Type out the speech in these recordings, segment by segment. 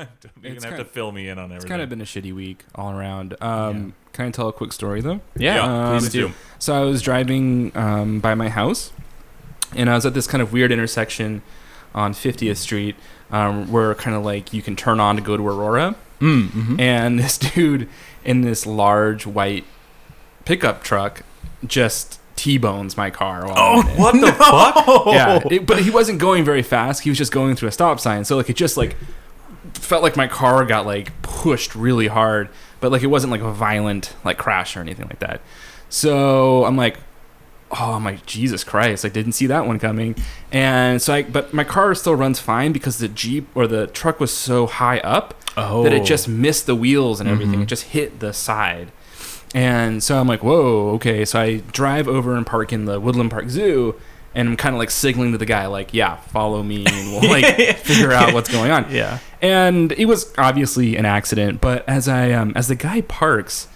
You're It's gonna have to fill me in on everything. It's kind of been a shitty week all around. Um, Can I tell a quick story though? Yeah, Yeah, um, please do. So I was driving um, by my house, and I was at this kind of weird intersection on 50th Street, um, where kind of like you can turn on to go to Aurora, Mm, hmm and this dude in this large white pickup truck just t-bones my car. while I'm in it. what the fuck? yeah, it- but he wasn't going very fast. He was just going through a stop sign, so like it just like felt like my car got like pushed really hard, but like it wasn't like a violent like crash or anything like that. So I'm like, oh my Jesus Christ, I didn't see that one coming. And so I, but my car still runs fine because the Jeep or the truck was so high up Oh, that it just missed the wheels and everything. Mhm. It just hit the side. And so I'm like, whoa, okay. So I drive over and park in the Woodland Park Zoo, and I'm kind of like signaling to the guy, like, yeah, follow me, and we'll like figure out what's going on. yeah. And it was obviously an accident, but as I um, as the guy parks,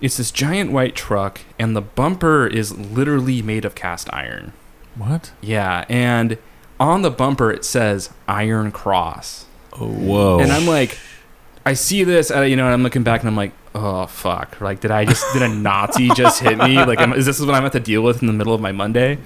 it's this giant white truck, and the bumper is literally made of cast iron. What? Yeah, and on the bumper it says Iron Cross. Oh, whoa. And I'm like, I see this, uh, you know, and I'm looking back and I'm like, oh fuck! Like, did I just did a Nazi just hit me? Like, am, is this is what I'm at to deal with in the middle of my Monday?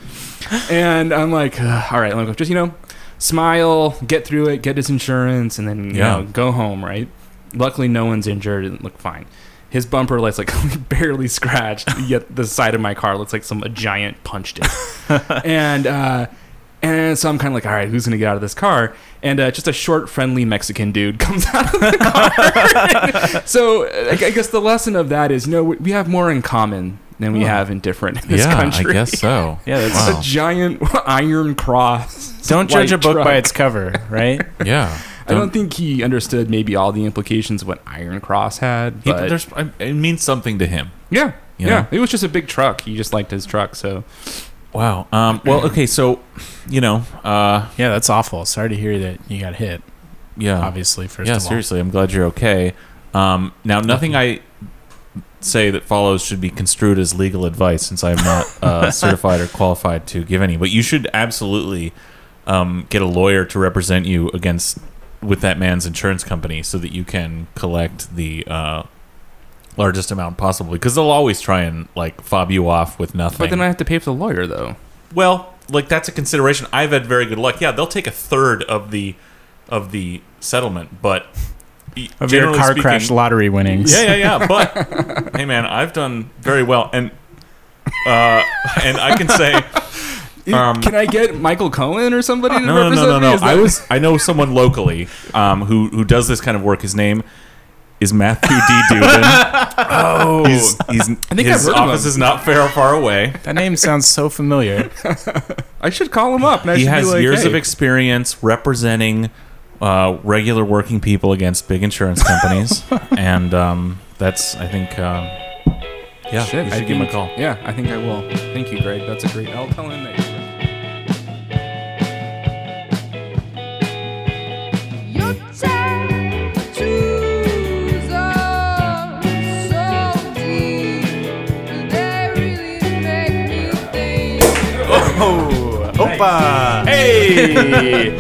And I'm like, all right, I'm like, just you know, smile, get through it, get his insurance, and then you Yeah. know, go home. Right? Luckily, no one's injured. It looked fine. His bumper lights like barely scratched, yet the side of my car looks like some a giant punched it. and uh, and so I'm kind of like, all right, who's gonna get out of this car? And uh, just a short, friendly Mexican dude comes out of the car. so uh, I I guess the lesson of that is, you know, we we have more in common than we Oh. have in different in this yeah, country. I guess so. Yeah, that's Wow. a giant iron cross. Don't judge a white book by its cover, right? Yeah. I don't think he understood maybe all the implications of what Iron Cross had. He- But there's, it means something to him. yeah, You yeah, know? it was just a big truck. He just liked his truck, so Wow. Um, well, okay, so, you know, uh, Yeah, that's awful. Sorry to hear that you got hit. yeah. Obviously, first yeah, of all. seriously, I'm glad you're okay. Um, now, nothing I say that follows should be construed as legal advice since I am not uh, certified or qualified to give any. But you should absolutely um, get a lawyer to represent you against with that man's insurance company so that you can collect the uh, largest amount possible because they'll always try and like fob you off with nothing. but then I have to pay for the lawyer though. Well, like that's a consideration. I've had very good luck. Yeah, they'll take a third of the of the settlement, but Of your car speaking- crash lottery winnings. Yeah, yeah, yeah. But hey, man, I've done very well, and uh, and I can say. Um, Can I get Michael Cohen or somebody to no, no, represent no, no, me? no. Is I was I know someone locally um, who who does this kind of work. His name is Matthew D. Dubin. Oh, He's, he's I think his I've heard of office him. is not far far away. That name sounds so familiar. I should call him up. And I he should be has like, years hey. of experience representing uh, regular working people against big insurance companies, and um, that's I think um, yeah, Shit, you I should give him a think- call. Yeah, I think I will. Thank you, Greg. That's a great. I'll tell him that. Opa! Hey!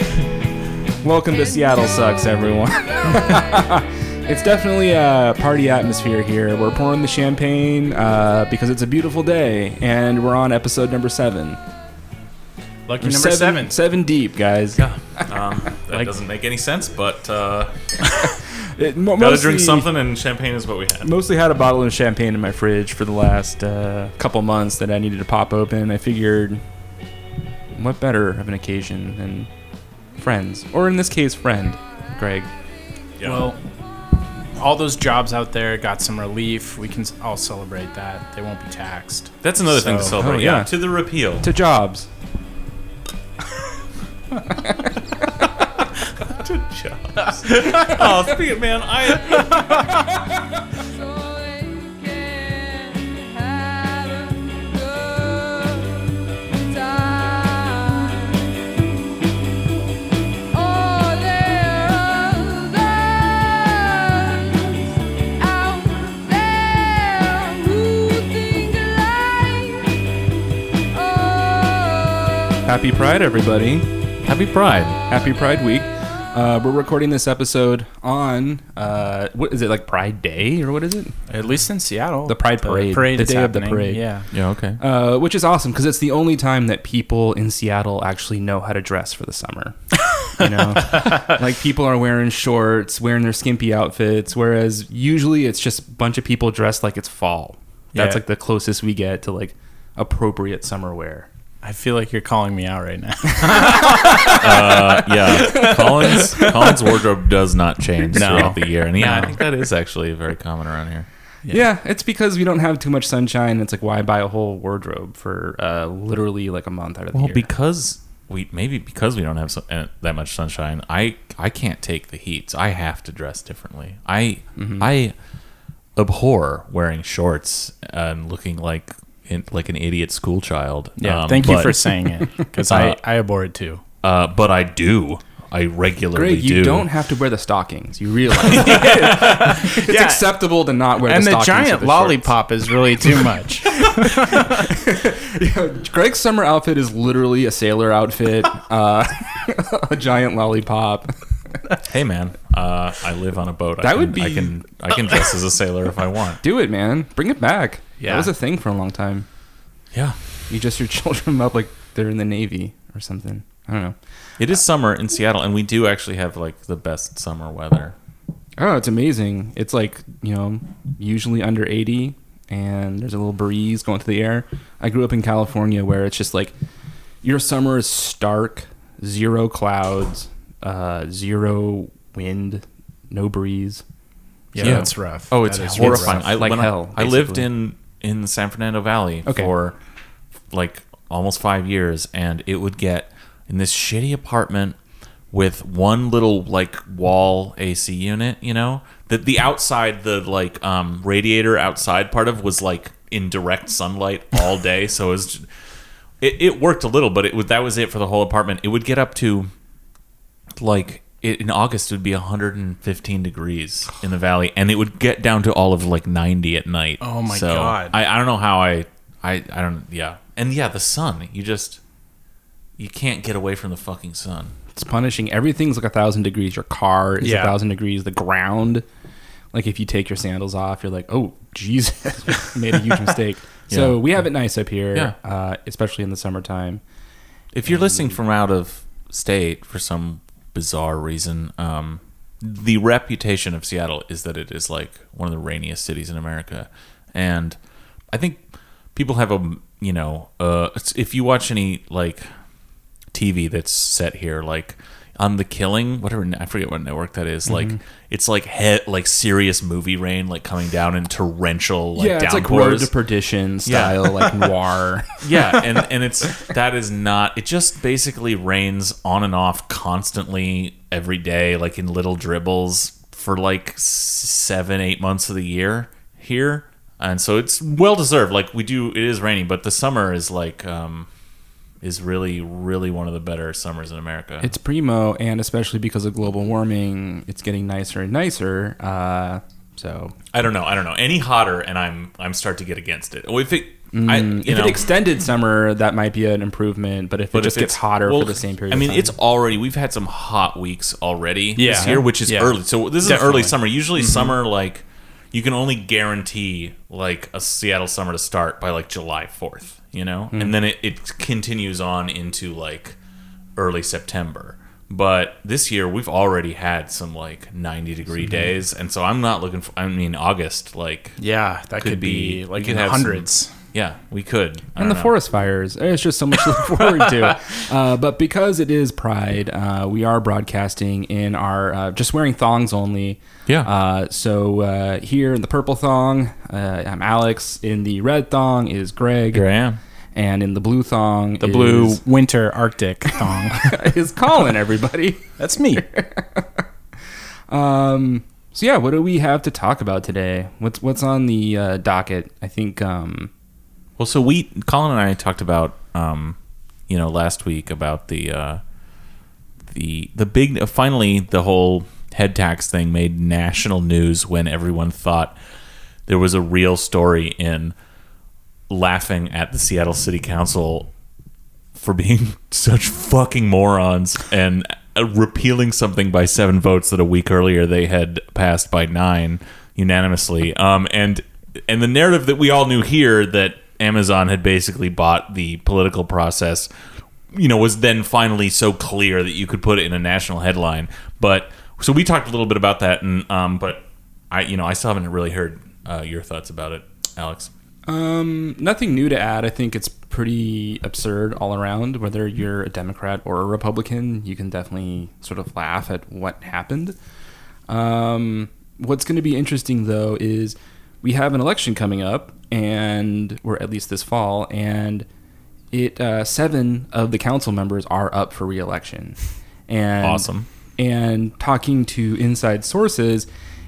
Welcome to Seattle Sucks, everyone. it's definitely a party atmosphere here. We're pouring the champagne uh, because it's a beautiful day, and we're on episode number seven. Lucky We're number seven. Seven deep, guys. Yeah, um, that Like- doesn't make any sense, but uh, It, mo- gotta drink something, and champagne is what we had. Mostly had a bottle of champagne in my fridge for the last uh, couple months that I needed to pop open. I figured, what better of an occasion than friends, or in this case, friend, Greg. Yeah. Well, all those jobs out there got some relief. We can all celebrate that. They won't be taxed. that's another thing to celebrate. oh, yeah. yeah. to the repeal. To jobs. to jobs. oh, speak it, man, I Happy Pride, everybody. happy Pride. Happy Pride Week. Uh, we're recording this episode on uh, what is it like Pride Day or what is it? At least in Seattle, The Pride Parade. The is day of the happening. parade. Yeah, Yeah. Okay. Uh, which is awesome because it's the only time that people in Seattle actually know how to dress for the summer. You know, like people are wearing shorts, wearing their skimpy outfits, whereas usually it's just a bunch of people dressed like it's fall. That's Yeah. like the closest we get to like appropriate summer wear. I feel like you're calling me out right now. Uh, yeah. Colin's Colin's wardrobe does not change No. throughout the year, and yeah, I think that is actually very common around here. Yeah. it's because we don't have too much sunshine. It's like why buy a whole wardrobe for uh, literally like a month out of the Well, year? Well, because we maybe because we don't have so, uh, that much sunshine, I I can't take the heat. So I have to dress differently. I Mm-hmm. I abhor wearing shorts and looking like in, like an idiot school child. Yeah, Um, thank you for saying it because Uh, I I abhor it too. Uh, but I do. I regularly Greg, you do. don't have to wear the stockings. You realize it's Yeah. acceptable to not wear And the the stockings. giant the shorts. lollipop is really too much. Greg's summer outfit is literally a sailor outfit, uh, a giant lollipop. Hey man, uh, I live on a boat. I That can, would be- I can I can dress as a sailor if I want. Do it, man. Bring it back. That Yeah. was a thing for a long time. Yeah. You dress your children up like they're in the Navy or something. I don't know. It is summer in Seattle, and we do actually have like the best summer weather. Oh, it's amazing. It's like, you know, usually under 80 and there's a little breeze going through the air. I grew up in California where it's just like your summer is stark, zero clouds, uh, zero wind, no breeze. Yeah, Yeah. that's rough. Oh, it's That is horrifying. rough. I, Like hell, I, I lived in in the San Fernando Valley Okay. for like almost five years, and it would get in this shitty apartment with one little like wall AC unit. You know, that the outside, the like um, radiator outside part of was like in direct sunlight all day, so it was. It, it worked a little, but it would that was it for the whole apartment. It would get up to like it, in August it would be 115 degrees in the valley, and it would get down to all of like 90 at night. Oh my So, God. I, I don't know how I I I don't yeah, and yeah, the sun. You just you can't get away from the fucking sun. It's punishing. Everything's like a thousand degrees. Your car is a Yeah. thousand degrees. The ground, like if you take your sandals off, you're like, oh Jesus, made a huge mistake. So Yeah. we have it nice up here, Yeah. uh, especially in the summertime. If you're listening from out of state for some bizarre reason, um, the reputation of Seattle is that it is like one of the rainiest cities in America, and I think people have a you know uh, if you watch any like TV that's set here, like on The Killing, whatever I forget what network that is, like it's like he- like serious movie rain, like coming down in torrential like yeah, it's like. Road to Perdition style, like noir. yeah, and and it's that is not. It just basically rains on and off constantly every day, like in little dribbles for like seven, eight months of the year here, and so it's well deserved. Like we do, it is raining, but the summer is like um is really really one of the better summers in America. It's primo, and especially because of global warming, it's getting nicer and nicer. Uh, so I don't know, I don't know any hotter, and I'm I'm start to get against it. If it, Mm, you if know, it extended summer, that might be an improvement. But if But it just if gets hotter well, for the same period, I mean, it's already we've had some hot weeks already this Yeah. year, which is Yeah. early. So this is Definitely. early summer. Usually summer like you can only guarantee like a Seattle summer to start by like July 4th, you know? Hmm. And then it, it continues on into like early September. But this year we've already had some like 90 degree days and so I'm not looking for I mean August like Yeah, that Could could, be- be, like in the some- hundreds. Yeah, we could. I and the know. forest fires. It's just so much to look forward to. Uh, but because it is Pride, uh, we are broadcasting in our uh, just wearing thongs only. Yeah. Uh, so uh, here in the purple thong, uh, I'm Alex. In the red thong is Greg, Here I am. and in the blue thong, The blue is, winter Arctic thong. is Colin. Everybody. That's me. Um, so yeah, what do we have to talk about today? What's what's on the uh, docket? I think. Um, Well, so we, Colin and I talked about, um, you know, last week about the, uh, the the big. uh, Finally, the whole head tax thing made national news when everyone thought there was a real story in laughing at the Seattle City Council for being such fucking morons and uh, repealing something by seven votes that a week earlier they had passed by nine unanimously. Um, and and the narrative that we all knew here that Amazon had basically bought the political process, you know, was then finally so clear that you could put it in a national headline. But so we talked a little bit about that, and um, but I, you know, I still haven't really heard uh, your thoughts about it, Alex. Um, nothing new to add. I think it's pretty absurd all around. Whether you're a Democrat or a Republican, you can definitely sort of laugh at what happened. Um, what's going to be interesting though is we have an election coming up, and or at least this fall, and it uh, seven of the council members are up for reelection. And Awesome. And talking to inside sources,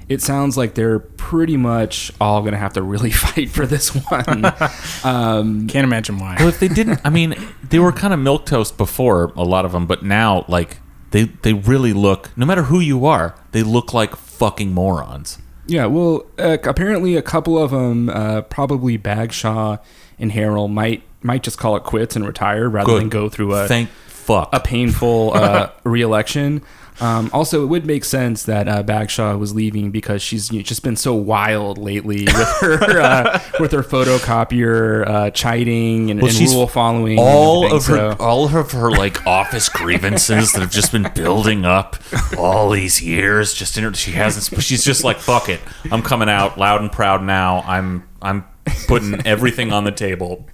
it sounds like they're pretty much all going to have to really fight for this one. um, Can't imagine why. Well, if they didn't, I mean, they were kind of milk toast before a lot of them, but now like they they really look. No matter who you are, they look like fucking morons. Yeah, well, uh, apparently a couple of them, uh, probably Bagshaw and Harrell, might might just call it quits and retire rather Good. than go through a Thank fuck. a painful uh, reelection. Um, also, it would make sense that uh, Bagshaw was leaving because she's you know, just been so wild lately with her uh, with her photocopier uh, chiding and, Well, and rule following. all of her so- all of her like office grievances that have just been building up all these years just in her she hasn't she's just like fuck it. I'm coming out loud and proud now. I'm i'm putting everything on the table.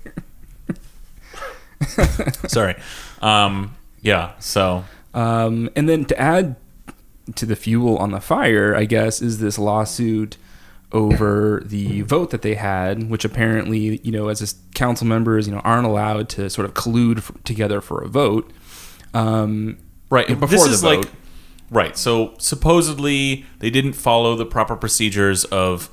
Sorry. Um yeah so Um, and then to add to the fuel on the fire, I guess, is this lawsuit over the vote that they had, which apparently, you know, as council members, you know, aren't allowed to sort of collude f- together for a vote. Um, Right. before this the is vote. like right. So supposedly they didn't follow the proper procedures of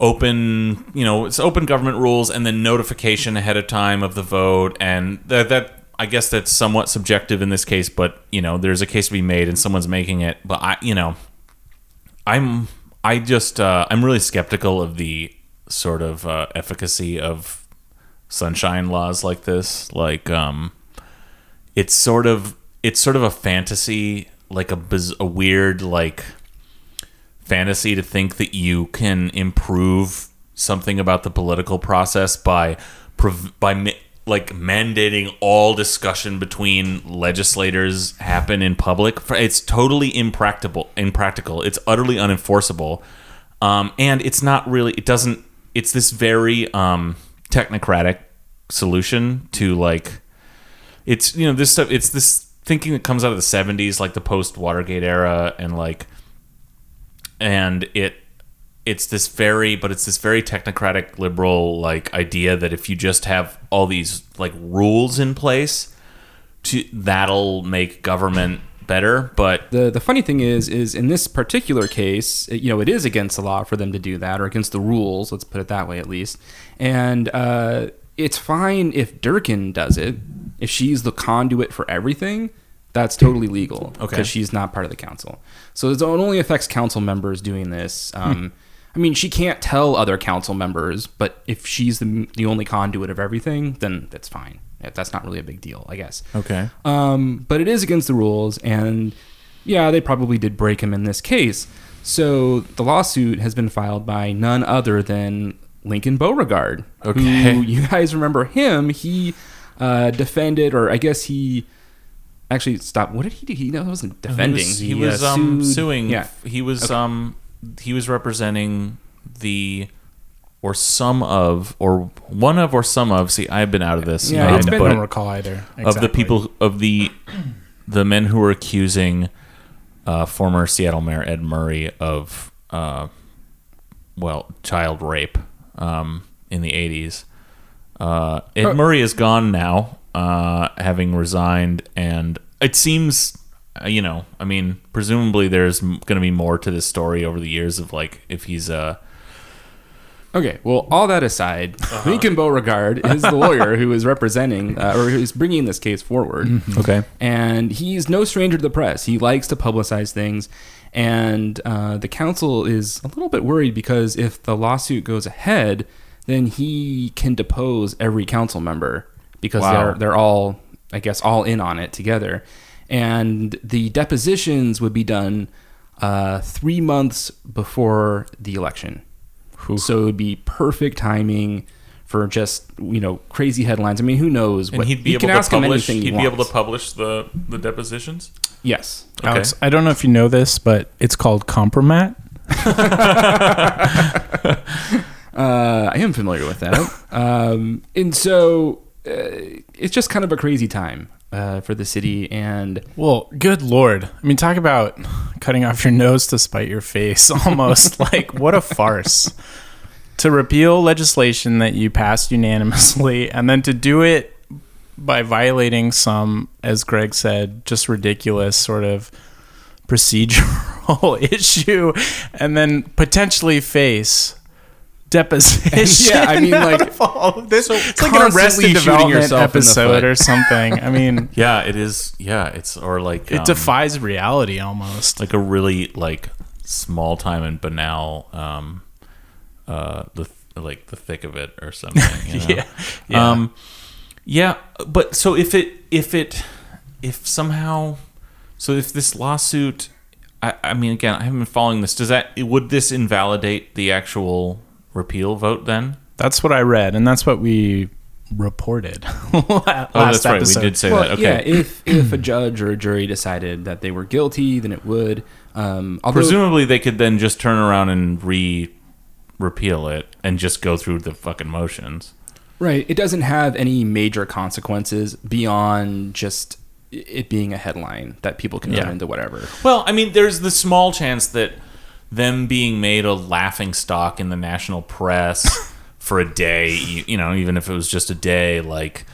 open, you know, it's open government rules and then notification ahead of time of the vote and that that I guess that's somewhat subjective in this case, but you know, there's a case to be made and someone's making it, but I, you know, I'm I just uh, I'm really skeptical of the sort of uh, efficacy of sunshine laws like this. Like, um, it's sort of it's sort of a fantasy, like a biz- a weird like fantasy to think that you can improve something about the political process by by like mandating all discussion between legislators happen in public it's totally impractical impractical. It's utterly unenforceable. Um, and it's not really it doesn't it's this very um, technocratic solution to like it's you know this stuff it's this thinking that comes out of the 70s like the post watergate era and like and it it's this very but it's this very technocratic liberal like idea that if you just have all these like rules in place to that'll make government better but the the funny thing is is in this particular case you know it is against the law for them to do that or against the rules let's put it that way at least. And uh, it's fine if Durkan does it. If she's the conduit for everything that's totally legal Okay. because she's not part of the council. So it only affects council members doing this um, I mean she can't tell other council members but if she's the, the only conduit of everything then that's fine that's not really a big deal I guess okay um, but it is against the rules, and yeah, they probably did break him in this case. So the lawsuit has been filed by none other than Lincoln Beauregard. Okay. Who you guys remember him? He uh, defended, or I guess he actually stopped. What did he do? He no, wasn't defending. he was, he was uh, um, suing Yeah. he was Okay. um he was representing the or some of or one of or some of see i've been out of this Yeah, um, it's I been- but- don't recall either. of the people of the the men who were accusing uh, former Seattle Mayor Ed Murray of uh, well child rape um, in the eighties. Uh, Ed Oh. Murray is gone now, uh, having resigned, and it seems. Uh, You know, I mean, presumably there's going to be more to this story over the years of like if he's uh Okay, well, all that aside, Uh-huh. Lincoln Beauregard is the lawyer who is representing uh, or who's bringing this case forward. okay and he's no stranger to the press. He likes to publicize things, and uh, the council is a little bit worried because if the lawsuit goes ahead, then he can depose every council member because Wow. they're they're all, I guess, all in on it together. And the depositions would be done uh, three months before the election. So it would be perfect timing for just you know crazy headlines. I mean, who knows? And what- he'd be you able can to ask him publish. anything He'd he be able to publish the the depositions. Yes. Okay. Alex, I don't know if you know this, but it's called compromat. Uh, I am familiar with that. um, and so uh, it's just kind of a crazy time uh, for the city. And Well, good lord. I mean, talk about cutting off your nose to spite your face almost. like, what a farce. To repeal legislation that you passed unanimously and then to do it by violating some, as Greg said, just ridiculous sort of procedural issue and then potentially face deposition. Yeah, I mean, like, all of this. it's like an arrested shooting development yourself in the episode or something. I mean, Yeah, it is. Yeah, it's or like it um, defies reality almost. like a really like small time and banal um uh the like the thick of it or something you know? Yeah. Yeah. um yeah but so if it if it if somehow so if this lawsuit I, I mean again i haven't been following this does that would this invalidate the actual repeal vote then That's what I read, and that's what we reported last oh that's right episode. we did say well, that okay yeah, if if a judge or a jury decided that they were guilty, then it would. Um, although, presumably they could then just turn around and re repeal it and just go through the fucking motions right, it doesn't have any major consequences beyond just it being a headline that people can turn into whatever. Well, I mean, there's the small chance that them being made a laughing stock in the national press for a day, you, you know, even if it was just a day, like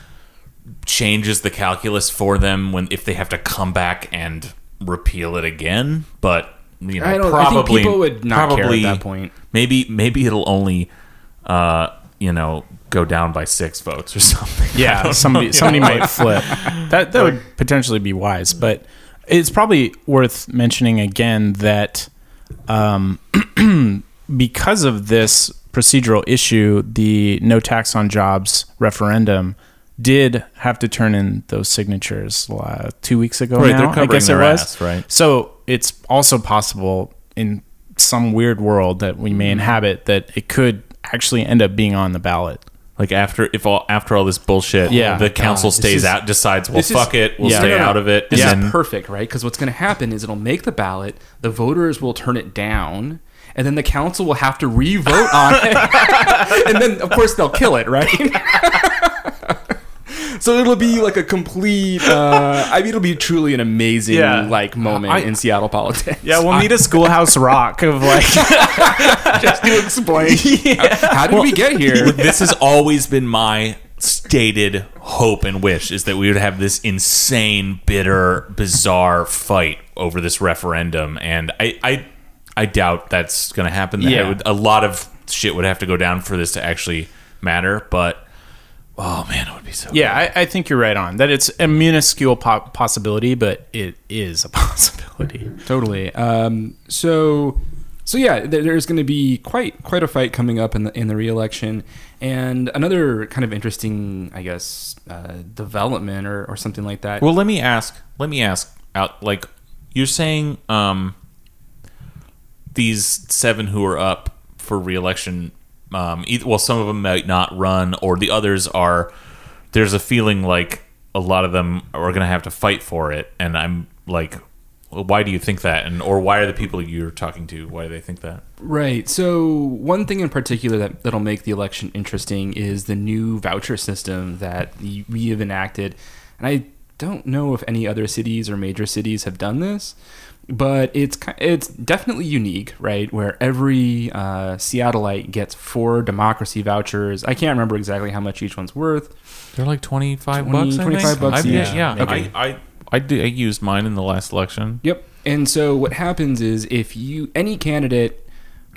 changes the calculus for them when if they have to come back and repeal it again. But you know, I don't- I probably people would not care at that point. Maybe maybe it'll only, uh, you know, go down by six votes or something. Yeah, somebody know. somebody might flip. That that would potentially be wise, but it's probably worth mentioning again that um, because of this procedural issue, the no tax on jobs referendum did have to turn in those signatures uh, two weeks ago. Right, now, they're I guess their it was. ass, right? So it's also possible in some weird world that we may inhabit that it could actually end up being on the ballot. Like after if all after all this bullshit, Yeah. the council God, stays is- out, decides, well, this is- fuck it, we'll Yeah. stay No, no, out of it, This and is perfect, right? Because what's going to happen is it'll make the ballot, the voters will turn it down, and then the council will have to re-vote on it, and then of course they'll kill it, right? so it'll be like a complete. Uh, I mean, it'll be truly an amazing Yeah. like moment I- in Seattle politics. Yeah, we'll need a schoolhouse rock of like just to explain how did we get here? this has always been my stated hope and wish is that we would have this insane, bitter, bizarre fight over this referendum, and I, I, I doubt that's going to happen. That Yeah. would- a lot of shit would have to go down for this to actually matter, but oh man, it would be so. Yeah, I, I think you're right on that. It's a minuscule po- possibility, but it is a possibility. Totally. Um, so, so yeah, there, there's going to be quite quite a fight coming up in the in the re-election, and another kind of interesting, I guess, uh, development or, or something like that. Well, let me ask. Let me ask. Out like you're saying, um, these seven who are up for reelection, um, either, well, some of them might not run, or the others are. There's a feeling like a lot of them are going to have to fight for it, and I'm like, well, why do you think that? And or why are the people you're talking to? Why do they think that? Right. So one thing in particular that that'll make the election interesting is the new voucher system that we have enacted, and I don't know if any other cities or major cities have done this, but it's it's definitely unique, right? Where every uh, Seattleite gets four democracy vouchers. I can't remember exactly how much each one's worth. They're like twenty five 20, bucks. I 25 think. bucks I- each. Yeah, yeah. Okay. I, I I did. I used mine in the last election. Yep. And so what happens is if you any candidate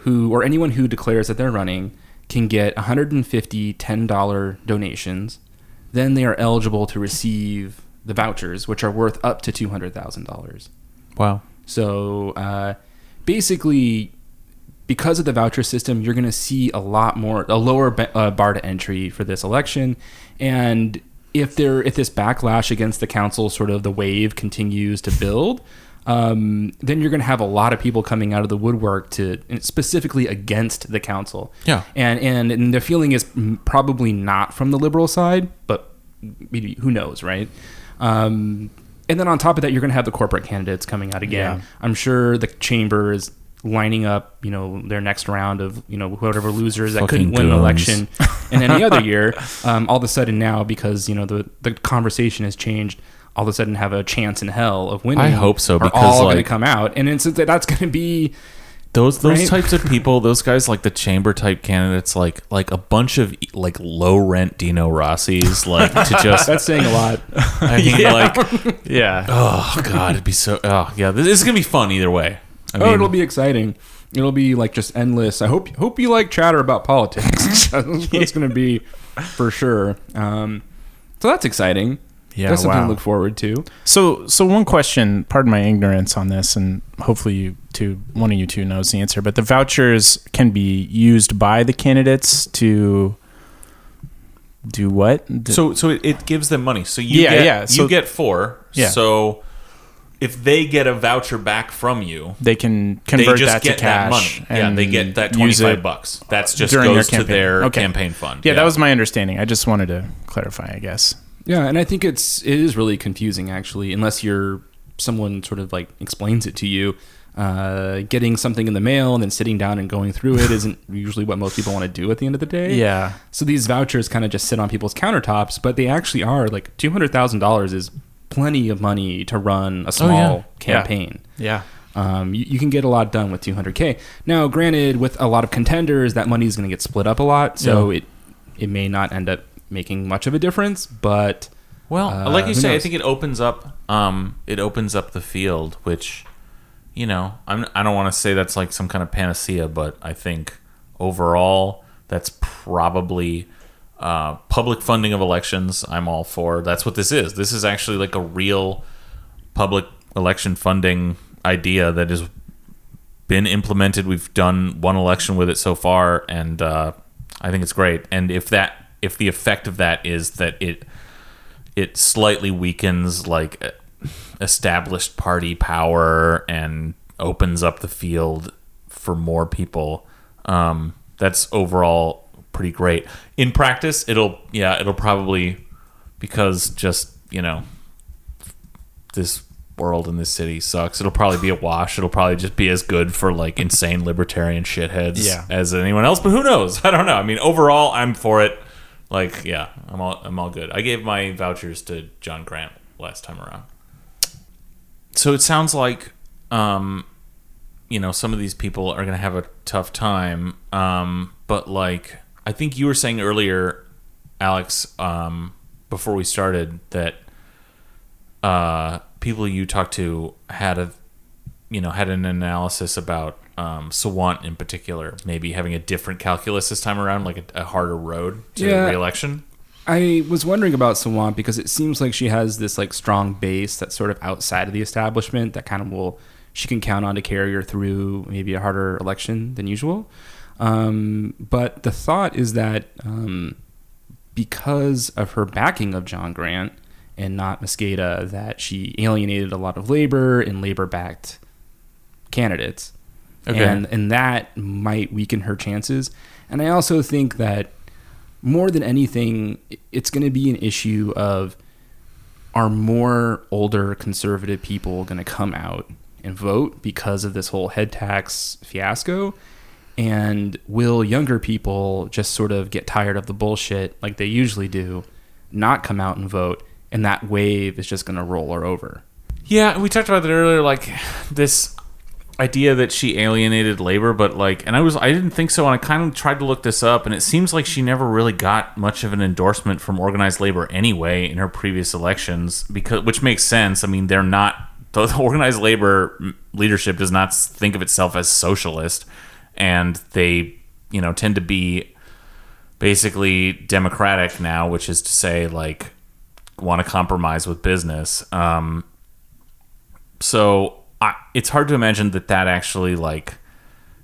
who or anyone who declares that they're running can get 150 $10 donations, then they are eligible to receive the vouchers, which are worth up to $200,000. Wow. So uh, basically, because of the voucher system, you're going to see a lot more, a lower ba- uh, bar to entry for this election. And if there if this backlash against the council sort of the wave continues to build um, then you're going to have a lot of people coming out of the woodwork to specifically against the council Yeah. and and, and the feeling is probably not from the liberal side but maybe who knows right um, and then on top of that you're going to have the corporate candidates coming out again. Yeah. i'm sure the chamber is lining up you know their next round of you know whatever losers that couldn't win an election in any other year. Um, all of a sudden now because you know the the conversation has changed all of a sudden have a chance in hell of winning I hope so, because, all going to come out. And it's that's going to be those those Right? types of people, those guys like the chamber type candidates, like like a bunch of like low rent Dino Rossi's, like to just that's saying a lot. I mean, like Yeah. oh god, it'd be so oh yeah, this is gonna be fun either way. I oh mean, it'll be exciting. It'll be like just endless. I hope hope you like chatter about politics. That's what it's going to be for sure. Um, so that's exciting Yeah, that's something wow. to look forward to So, so one question. Pardon my ignorance on this, and hopefully you two, one of you two, knows the answer. But the vouchers can be used by the candidates to do what? D- So so it, it gives them money. So you Yeah, get, yeah, so- you get four. Yeah. So if they get a voucher back from you, they can they convert just that get to cash. that money. Yeah, they get that twenty five bucks. That's just during goes their to campaign. their Okay. campaign fund. Yeah, that was my understanding. I just wanted to clarify. I guess. Yeah, and I think it's it is really confusing actually, unless you're someone sort of like explains it to you. Uh, getting something in the mail and then sitting down and going through it isn't usually what most people want to do at the end of the day. Yeah. So these vouchers kind of just sit on people's countertops, but they actually are like two hundred thousand dollars is plenty of money to run a small yeah. Yeah. campaign. Yeah. Um, you, you can get a lot done with 200k. Now, granted, with a lot of contenders, that money is going to get split up a lot, so Yeah. it it may not end up making much of a difference. But Well, Uh, like you say, I think it opens up um it opens up the field, which you know, I'm I don't want to say that's like some kind of panacea, but I think overall that's probably uh, public funding of elections. I'm all for. That's what this is. This is actually like a real public election funding idea that has been implemented. We've done one election with it so far, and uh, I think it's great. And if that if the effect of that is that it it slightly weakens like established party power and opens up the field for more people. Um, that's overall pretty great. In practice, it'll yeah, it'll probably because just you know this world in this city sucks. It'll probably be a wash. It'll probably just be as good for like insane libertarian shitheads Yeah. as anyone else. But who knows? I don't know. I mean, overall, I'm for it. Like, yeah, I'm all I'm all good. I gave my vouchers to Jon Grant last time around. So it sounds like, um, you know, some of these people are gonna have a tough time. Um, but like, I think you were saying earlier, Alex, um, before we started that uh, people you talked to had a, you know, had an analysis about um, Sawant in particular, maybe having a different calculus this time around, like a, a harder road to Yeah. reelection. I was wondering about Sawant because it seems like she has this like strong base that's sort of outside of the establishment that kind of will she can count on to carry her through maybe a harder election than usual. Um, but the thought is that um, because of her backing of Jon Grant and not Mosqueda, that she alienated a lot of labor and labor-backed candidates, Okay. and and that might weaken her chances. And I also think that more than anything, it's going to be an issue of are more older conservative people going to come out and vote because of this whole head tax fiasco? And will younger people just sort of get tired of the bullshit like they usually do, not come out and vote, and that wave is just going to roll her over? Yeah, we talked about that earlier, like this idea that she alienated labor, but like, and I was, I didn't think so, and I kind of tried to look this up, and it seems like she never really got much of an endorsement from organized labor anyway in her previous elections, because which makes sense. I mean, they're not the organized labor leadership does not think of itself as socialist, and they, you know, tend to be basically democratic now, which is to say, like, want to compromise with business. Um, so I, it's hard to imagine that that actually like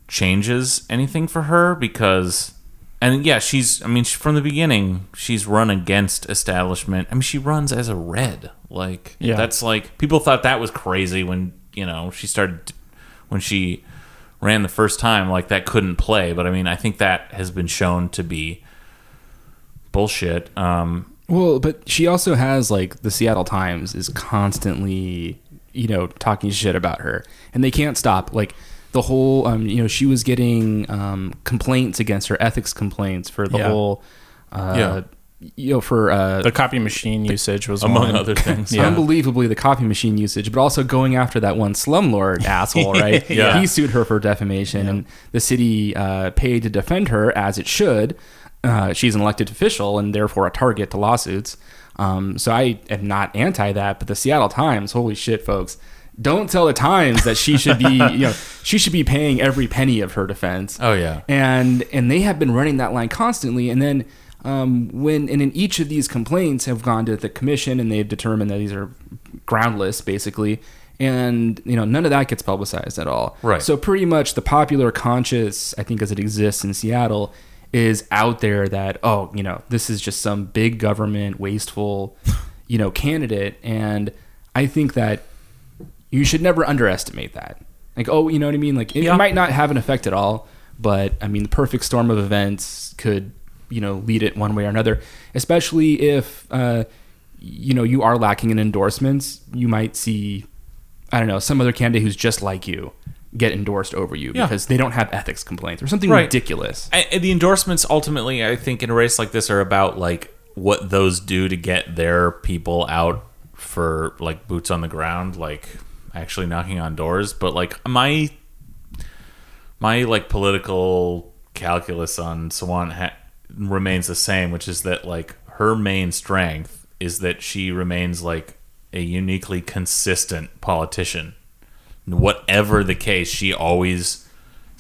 changes anything for her because and yeah, she's. I mean, she, from the beginning, she's run against establishment. I mean, she runs as a red. Like Yeah. that's like people thought that was crazy when you know she started when she ran the first time. Like that couldn't play. But I mean, I think that has been shown to be bullshit. Um, Well, but she also has like the Seattle Times is constantly, you know, talking shit about her, and they can't stop. Like the whole, um, you know, she was getting um, complaints against her, ethics complaints for the Yeah. whole, uh, Yeah. you know, for uh, The copy machine usage was among one. other things. Yeah. unbelievably the copy machine usage, but also going after that one slumlord asshole, right? Yeah. He sued her for defamation, and the city uh, paid to defend her as it should. Uh, she's an elected official and therefore a target to lawsuits. Um, so I am not anti that, but the Seattle Times, holy shit, folks. Don't tell the Times that she should be, you know, she should be paying every penny of her defense Oh yeah. and and they have been running that line constantly and then um, when and in each of these complaints have gone to the commission and they've determined that these are groundless basically and you know none of that gets publicized at all Right. so pretty much the popular conscious i think as it exists in seattle is out there that oh you know this is just some big government wasteful you know candidate and i think that you should never underestimate that. Like, oh, you know what I mean? Like, it Yeah. might not have an effect at all, but I mean, the perfect storm of events could, you know, lead it one way or another. Especially if, uh, you know, you are lacking in endorsements, you might see, I don't know, some other candidate who's just like you get endorsed over you Yeah. because they don't have ethics complaints or something Right. ridiculous. I, the endorsements ultimately, I think, in a race like this are about like what those do to get their people out for like boots on the ground, like actually knocking on doors. But like my my like political calculus on Sawant ha- remains the same, which is that like her main strength is that she remains like a uniquely consistent politician. Whatever the case, she always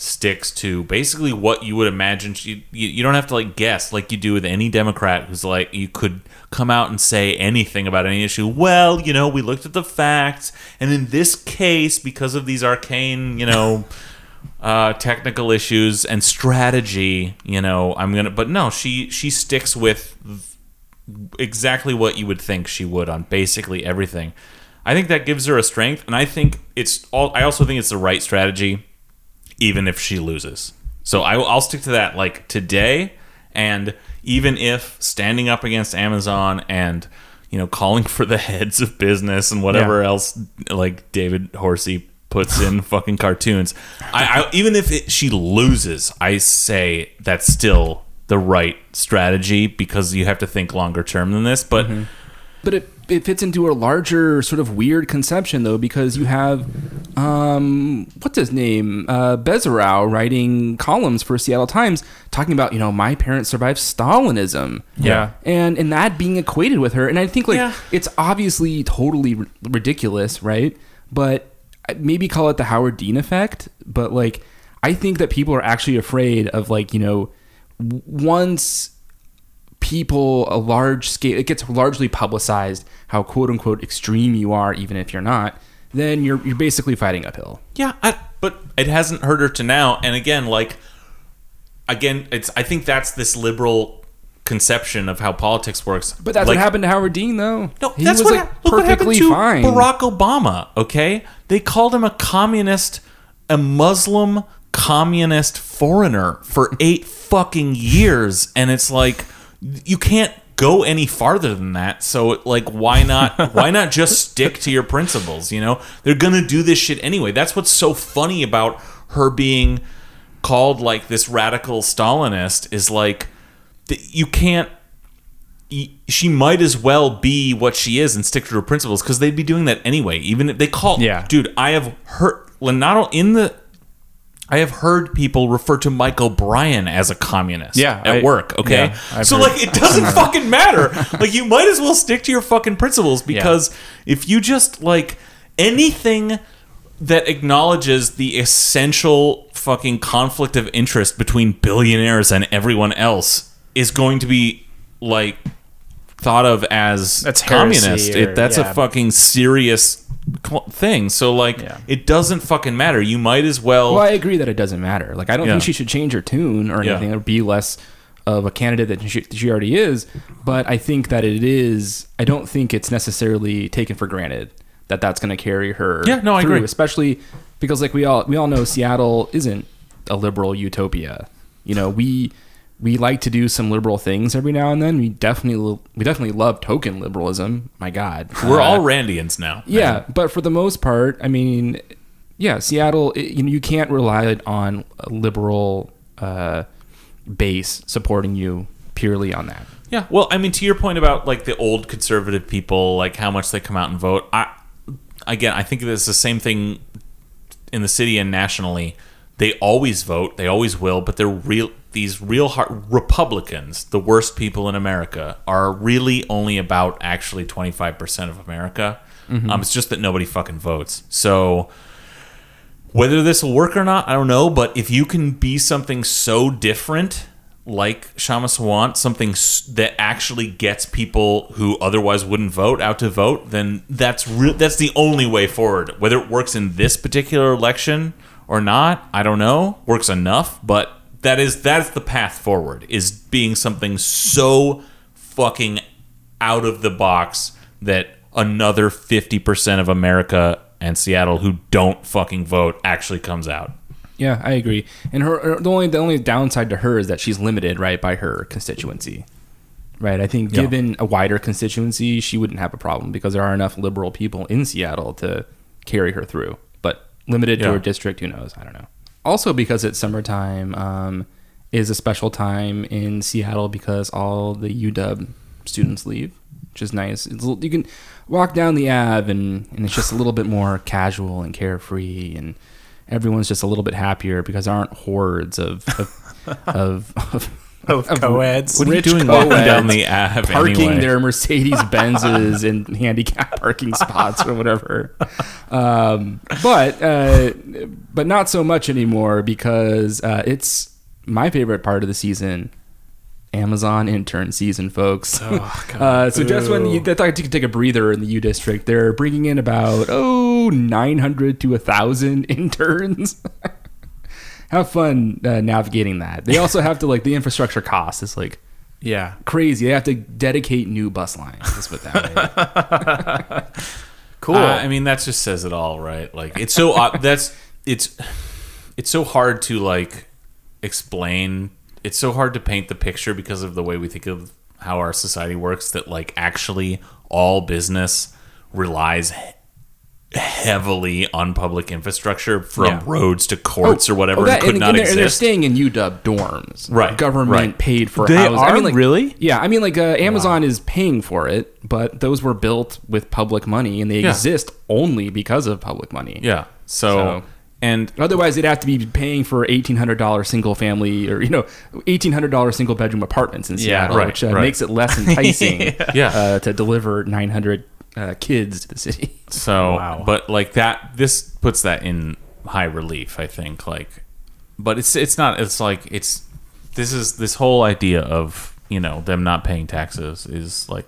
sticks to basically what you would imagine she you, you don't have to like guess like you do with any democrat who's like you could come out and say anything about any issue. Well you know we looked at the facts and in this case because of these arcane you know uh technical issues and strategy you know i'm gonna but no she she sticks with exactly what you would think she would on basically everything i think that gives her a strength and i think it's all i also think it's the right strategy even if she loses. So I, I'll stick to that like today, and even if standing up against Amazon and you know calling for the heads of business and whatever else like David Horsey puts in fucking cartoons, I, I even if it, she loses, I say that's still the right strategy because you have to think longer term than this. But mm-hmm. But it, it fits into a larger sort of weird conception though, because you have um, what's his name, uh, Bezerow writing columns for Seattle Times talking about you know my parents survived Stalinism, Yeah. and and that being equated with her, and I think like Yeah. it's obviously totally r- ridiculous, right? But maybe call it the Howard Dean effect, but like I think that people are actually afraid of like you know once people a large scale it gets largely publicized how quote unquote extreme you are even if you're not then you're you're basically fighting uphill Yeah, I, but it hasn't hurt her to now. And again, like, again, it's. I think that's this liberal conception of how politics works. but that's Like, what happened to Howard Dean though No, he that's was what, like look what happened perfectly to fine Barack Obama. Okay, they called him a communist, a Muslim communist foreigner for eight fucking years, and it's like you can't go any farther than that. So like, why not? why not just stick to your principles? You know, they're gonna do this shit anyway. That's what's so funny about her being called like this radical Stalinist is like you can't she might as well be what she is and stick to her principles because they'd be doing that anyway. Even if they call, Yeah. dude, I have heard Lenato in the. I have heard people refer to Michael Bryan as a communist. Yeah, at I- work. Okay, yeah, so heard- like it doesn't fucking matter. like you might as well stick to your fucking principles because if you just like anything that acknowledges the essential fucking conflict of interest between billionaires and everyone else is going to be like thought of as That's communist. or- It, that's yeah. a fucking serious cl- thing. So like, Yeah. it doesn't fucking matter. You might as well. well i agree that it doesn't matter like i don't Yeah. think she should change her tune or Yeah. anything or be less of a candidate that she, she already is. But I think that it is. I don't think it's necessarily taken for granted that that's going to carry her. Yeah, no, I through, agree. Especially because, like we all we all know, Seattle isn't a liberal utopia. You know, we we like to do some liberal things every now and then. We definitely we definitely love token liberalism. My God, We're Uh, all Randians now. yeah, but for the most part, I mean, yeah, Seattle. It, you know, you can't rely on a liberal uh, base supporting you purely on that. Yeah. Well, I mean, to your point about like the old conservative people, like how much they come out and vote. I again, I think it's the same thing in the city and nationally. They always vote. They always will. But they're real. These real hard Republicans, the worst people in America, are really only about actually twenty five percent of America. Um, it's just that nobody fucking votes. So whether this will work or not, I don't know. But if you can be something so different, like Kshama Sawant, something s- that actually gets people who otherwise wouldn't vote out to vote, then that's re- that's the only way forward. Whether it works in this particular election or not, I don't know. Works enough, but that is that is the path forward. Is being something so fucking out of the box that another 50% of America and Seattle who don't fucking vote actually comes out. Yeah, I agree. And her her- the only the only downside to her is that she's limited right by her constituency. Right. I think Yeah. given a wider constituency, she wouldn't have a problem because there are enough liberal people in Seattle to carry her through. Limited to Yeah. her district, who knows? I don't know. Also, because it's summertime, um, is a special time in Seattle because all the UW students leave, which is nice. It's, a little- you can walk down the Ave and, and it's just a little bit more casual and carefree, and everyone's just a little bit happier because there aren't hordes of of, of, of Of co-eds. What are you doing walking co-eds down the Ave parking anyway? their Mercedes Benzes in handicap parking spots or whatever. Um, but uh, but not so much anymore because uh, it's my favorite part of the season. Amazon intern season, folks. uh, so just when you, they thought you could take a breather in the U district, they're bringing in about oh 900 to a thousand interns. Have fun uh, navigating that. They also have to like the infrastructure cost is like Yeah. crazy. They have to dedicate new bus lines. Let's put that. Cool. Uh, I mean, that just says it all, right? Like it's so uh, that's it's it's so hard to like explain. It's so hard to paint the picture because of the way we think of how our society works. That like actually all business relies he- heavily on public infrastructure from Yeah. roads to courts or whatever Oh, and could and, not and they're, and they're staying in UW dorms, Right, Government right. paid for They housing. I are? mean, like, Really? Yeah, I mean, like uh, Amazon is paying for it, but those were built with public money, and they Yeah. exist only because of public money. yeah. So, So- and Otherwise, they'd have to be paying for eighteen hundred dollars single family, or you know, eighteen hundred dollars single bedroom apartments in Seattle, right, which uh, right. makes it less enticing Yeah. uh, to deliver nine hundred uh, kids to the city. So, Wow. but like that, this puts that in high relief. I think, like, but it's it's not. It's like it's this is this whole idea of you know them not paying taxes is like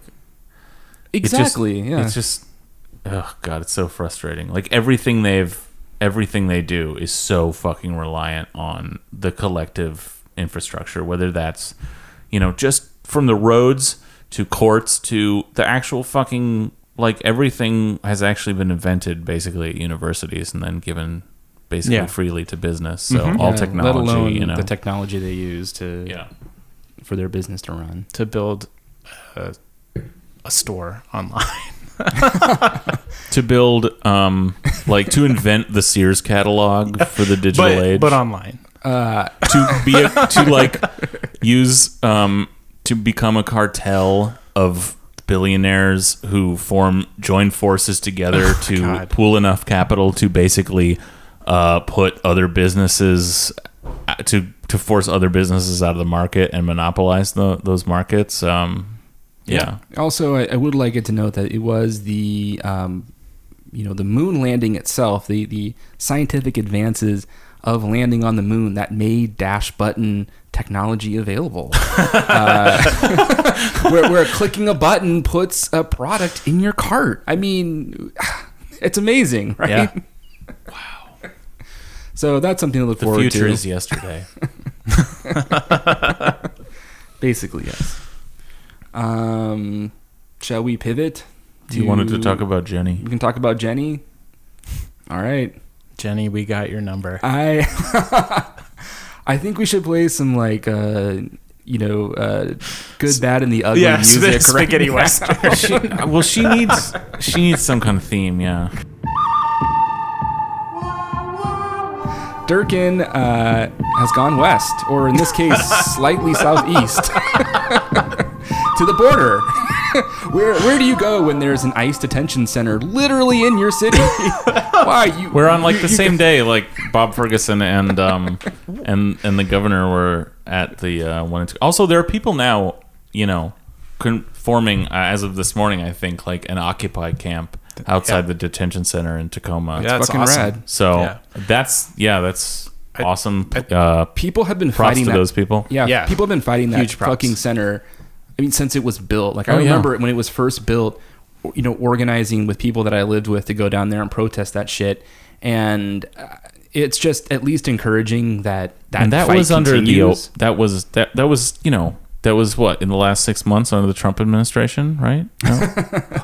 it's just- Exactly. yeah. It's just, oh god, it's so frustrating. Like everything they've everything they do is so fucking reliant on the collective infrastructure, whether that's you know just from the roads to courts to the actual fucking like everything has actually been invented basically at universities and then given basically Yeah. freely to business. So Mhm. all Yeah, technology, let alone you know, the technology they use to yeah. for their business to run. to build a, a store online. to build um like to invent the Sears catalog for the digital but, age but online. Uh, to be a, to like use um to become a cartel of billionaires who form join forces together to God. pool enough capital to basically uh put other businesses uh, to to force other businesses out of the market and monopolize the, those markets um yeah. also, I, I would like it to note that it was the um, you know the moon landing itself, the the scientific advances of landing on the moon that made dash button technology available, uh, where, where clicking a button puts a product in your cart. I mean, it's amazing, right? Yeah. Wow. So that's something to look the forward to. The future is yesterday Basically, yes. Um, shall we pivot? You wanted to talk about Jenny. We can talk about Jenny. All right. Jenny, we got your number. I I think we should play some like uh you know uh good bad and the ugly Yeah, music right spaghetti now. western. She, well, she needs she needs some kind of theme. Yeah. Durkan uh, has gone west, or in this case, slightly southeast, to the border. where where do you go when there's an ICE detention center literally in your city? Why you? We're on like the you same day, like Bob Ferguson and um and and the governor were at the uh, one. Also, there are people now, you know, conforming uh, as of this morning. I think like an Occupy camp outside the detention center in Tacoma. Yeah, that's fucking awesome. rad. So Yeah. that's yeah, that's awesome. uh, People have been props fighting to that. those people. Yeah, Yeah. people have been fighting that Huge fucking center. I mean, since it was built. Like I Oh, yeah. remember when it was first built. You know, organizing with people that I lived with to go down there and protest that shit, and uh, it's just at least encouraging that that and that fight was under continues. the that was that that was you know that was what in the last six months under the Trump administration, right? No?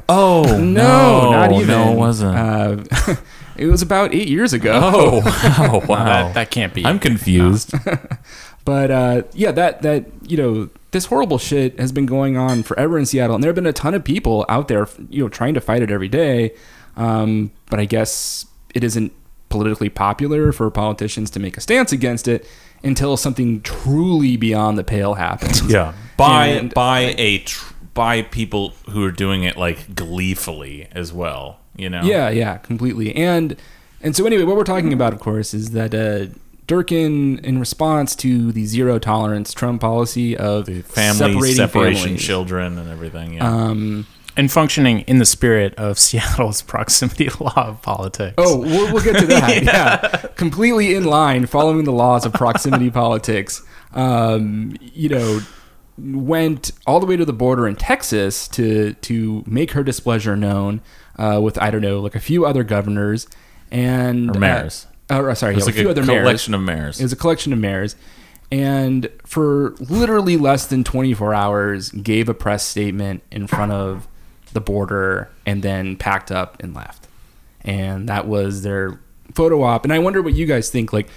oh No, not even. No, it wasn't. Uh, it was about eight years ago. oh wow, wow. That, that can't be. I'm confused. But uh, yeah, that that you know this horrible shit has been going on forever in Seattle, and there have been a ton of people out there, you know, trying to fight it every day. Um, but I guess it isn't politically popular for politicians to make a stance against it until something truly beyond the pale happens. Yeah, by And- by a tr- by people who are doing it like gleefully as well. You know. Yeah, yeah, completely. And and so anyway, what we're talking about, of course, is that uh, Durkan, in response to the zero tolerance Trump policy of The family separating separation, families, children, and everything. Yeah. Um, and functioning in the spirit of Seattle's proximity law of politics. oh, we'll, we'll get to that. yeah. completely in line, following the laws of proximity politics. Um, you know, went all the way to the border in Texas to to make her displeasure known uh, with I don't know, like a few other governors and Or mayors. Uh, uh, sorry, It was yeah, like a few a other mayors. collection of mayors. It was a collection of mayors. And for literally less than 24 hours, gave a press statement in front of the border and then packed up and left. And that was their photo op. And I wonder what you guys think. Like,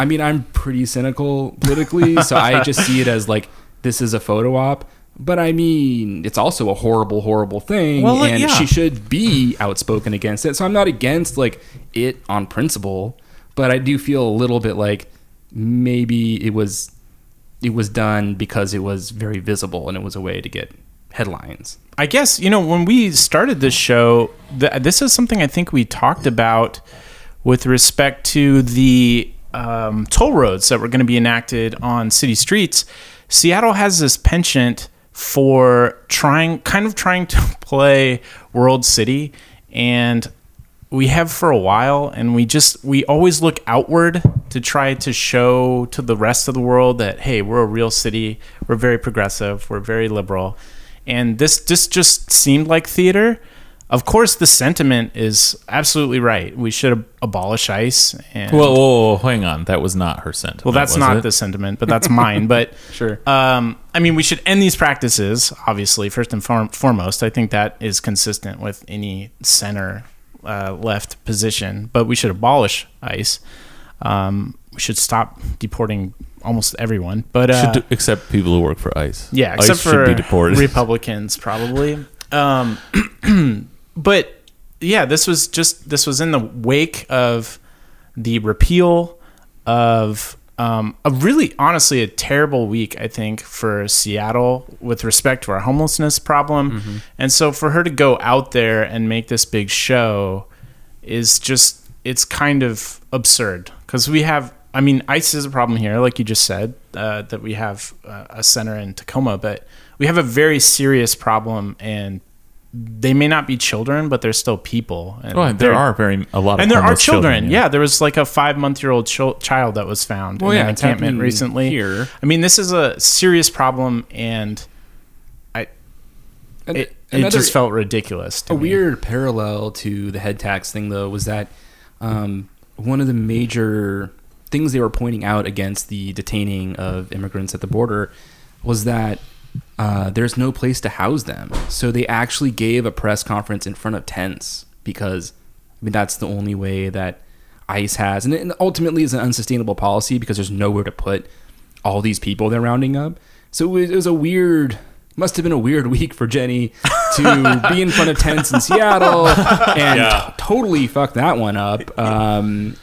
I mean, I'm pretty cynical politically, so I just see it as like, this is a photo op. But I mean, it's also a horrible, horrible thing, Well, and yeah. she should be outspoken against it. So I'm not against like it on principle, but I do feel a little bit like maybe it was it was done because it was very visible and it was a way to get headlines. I guess you know when we started this show, th- this is something I think we talked about with respect to the um, toll roads that were going to be enacted on city streets. Seattle has this penchant for trying, kind of trying to play World City, and we have for a while and we just we always look outward to try to show to the rest of the world that hey we're a real city we're very progressive we're very liberal and this this just seemed like theater of course the sentiment is absolutely right we should ab- abolish ice and Whoa, whoa, whoa, hang on. That was not her sentiment. well that's not it? the sentiment but that's mine but Sure. um, I mean, we should end these practices, obviously, first and form- foremost. I think that is consistent with any center uh, left position, but we should abolish ICE. Um, we should stop deporting almost everyone. But uh, do, except people who work for ICE. yeah, ICE except for should be deported. Republicans, probably. Um, but yeah, this was just this was in the wake of the repeal of um, a really honestly a terrible week I think for Seattle with respect to our homelessness problem, and so for her to go out there and make this big show is just it's kind of absurd. Because we have I mean ICE is a problem here like you just said uh, that we have uh, a center in Tacoma but we have a very serious problem and they may not be children but they're still people and Well, there they're- very a lot of and there are homeless children. yeah. there was like a five month year old chil- child that was found Well, in yeah, an encampment recently. here. I mean, this is a serious problem, and I And it, it just felt ridiculous. To a me. weird parallel to the head tax thing though was that um, one of the major things they were pointing out against the detaining of immigrants at the border was that uh, there's no place to house them. So they actually gave a press conference in front of tents because I mean that's the only way that ICE has, and it ultimately is an unsustainable policy because there's nowhere to put all these people they're rounding up. So it was, it was a weird. Must have been a weird week for Jenny to be in front of tents in Seattle and Yeah. t- totally fuck that one up. Um,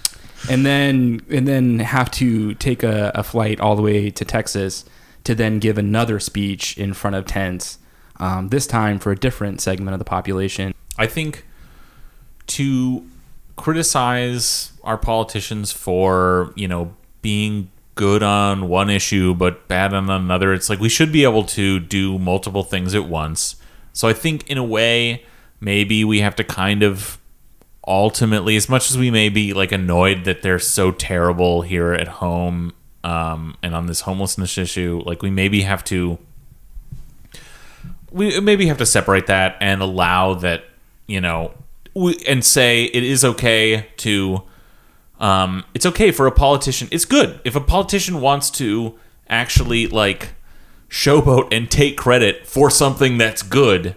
and then and then have to take a, a flight all the way to Texas to then give another speech in front of tents. Um, this time for a different segment of the population. I think to criticize our politicians for, you know, being good on one issue but bad on another, it's like we should be able to do multiple things at once. So I think in a way, maybe we have to kind of ultimately, as much as we may be like annoyed that they're so terrible here at home um, and on this homelessness issue, like we maybe have to we maybe have to separate that and allow that you know we, and say it is okay to um, it's okay for a politician it's good if a politician wants to actually like showboat and take credit for something that's good.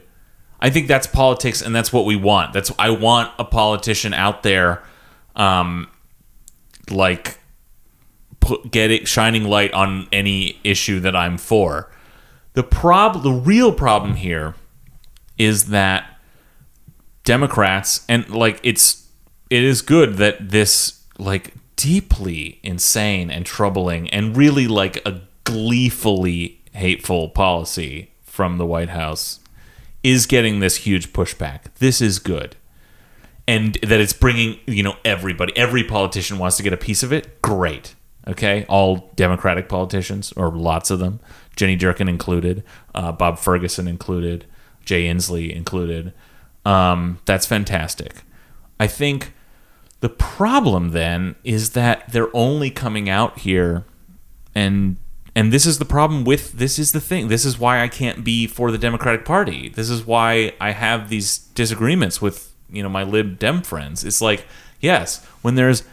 I think that's politics and that's what we want. That's i want a politician out there um like put get it shining light on any issue that i'm for the prob the real problem here is that Democrats and like it's it is good that this like deeply insane and troubling and really like a gleefully hateful policy from the White House is getting this huge pushback. This is good. And that it's bringing, you know, everybody, every politician wants to get a piece of it. Great. Okay. All Democratic politicians, or lots of them, Jenny Durkan included, uh, Bob Ferguson included, Jay Inslee included. Um, that's fantastic. I think the problem then is that they're only coming out here and and this is the problem with this is the thing this is why i can't be for the democratic party this is why i have these disagreements with you know my lib dem friends it's like yes when there's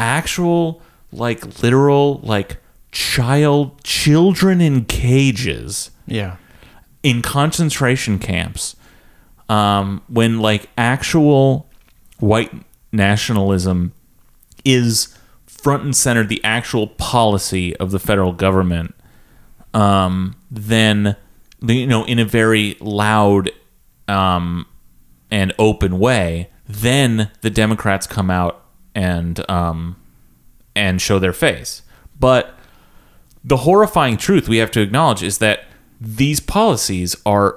actual like literal like child children in cages Yeah. in concentration camps um, when like actual white nationalism is front and center the actual policy of the federal government um, then you know in a very loud um, and open way then the democrats come out and um, and show their face but the horrifying truth we have to acknowledge is that these policies are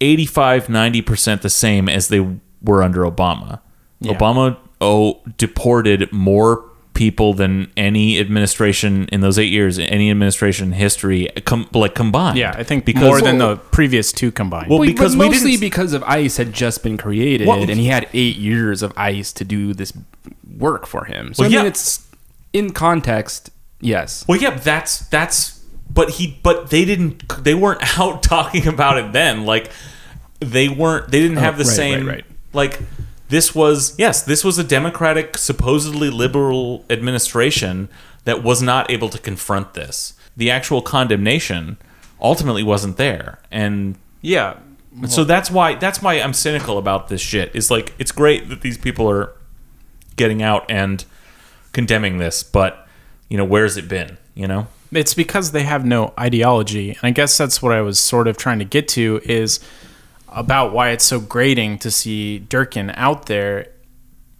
85 90% the same as they were under Obama. Yeah. Obama oh deported more people than any administration in those 8 years any administration in history com- like combined. Yeah, I think because more than the previous two combined. Well, Well, because but we mostly didn't- because of ICE had just been created, Well- and he had eight years of ICE to do this work for him. So Well, I mean, yeah. it's in context, yes. Well, yeah, that's that's. But he, but they didn't. They weren't out talking about it then. Like they weren't. They didn't have oh, the right, same. right, right. Like this was yes, this was a democratic, supposedly liberal administration that was not able to confront this. The actual condemnation ultimately wasn't there, and yeah. so that's why that's why I'm cynical about this shit. Is like it's great that these people are getting out and condemning this, but you know where's it been? You know. It's because they have no ideology. And I guess that's what I was sort of trying to get to is about why it's so grating to see Durkan out there.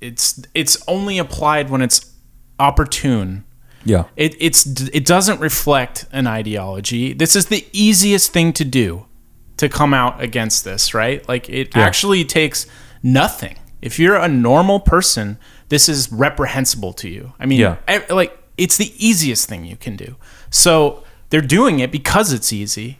It's it's only applied when it's opportune. Yeah. It it's it doesn't reflect an ideology. This is the easiest thing to do to come out against this, right? Like it Yeah. actually takes nothing. If you're a normal person, this is reprehensible to you. I mean, Yeah. I- like it's the easiest thing you can do. So they're doing it because it's easy,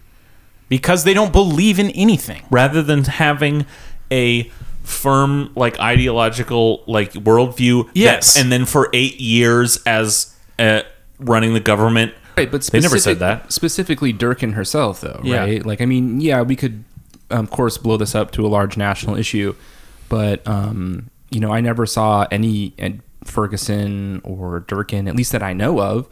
because they don't believe in anything. rather than having a firm like ideological like worldview that- Yes. and then for eight years as uh, running the government Right, but They never said that. Specifically, Durkan herself, though, Yeah. right? Like, I mean, yeah, we could, um, of course, blow this up to a large national issue, but um, you know, I never saw any uh, Ferguson or Durkan, at least that I know of,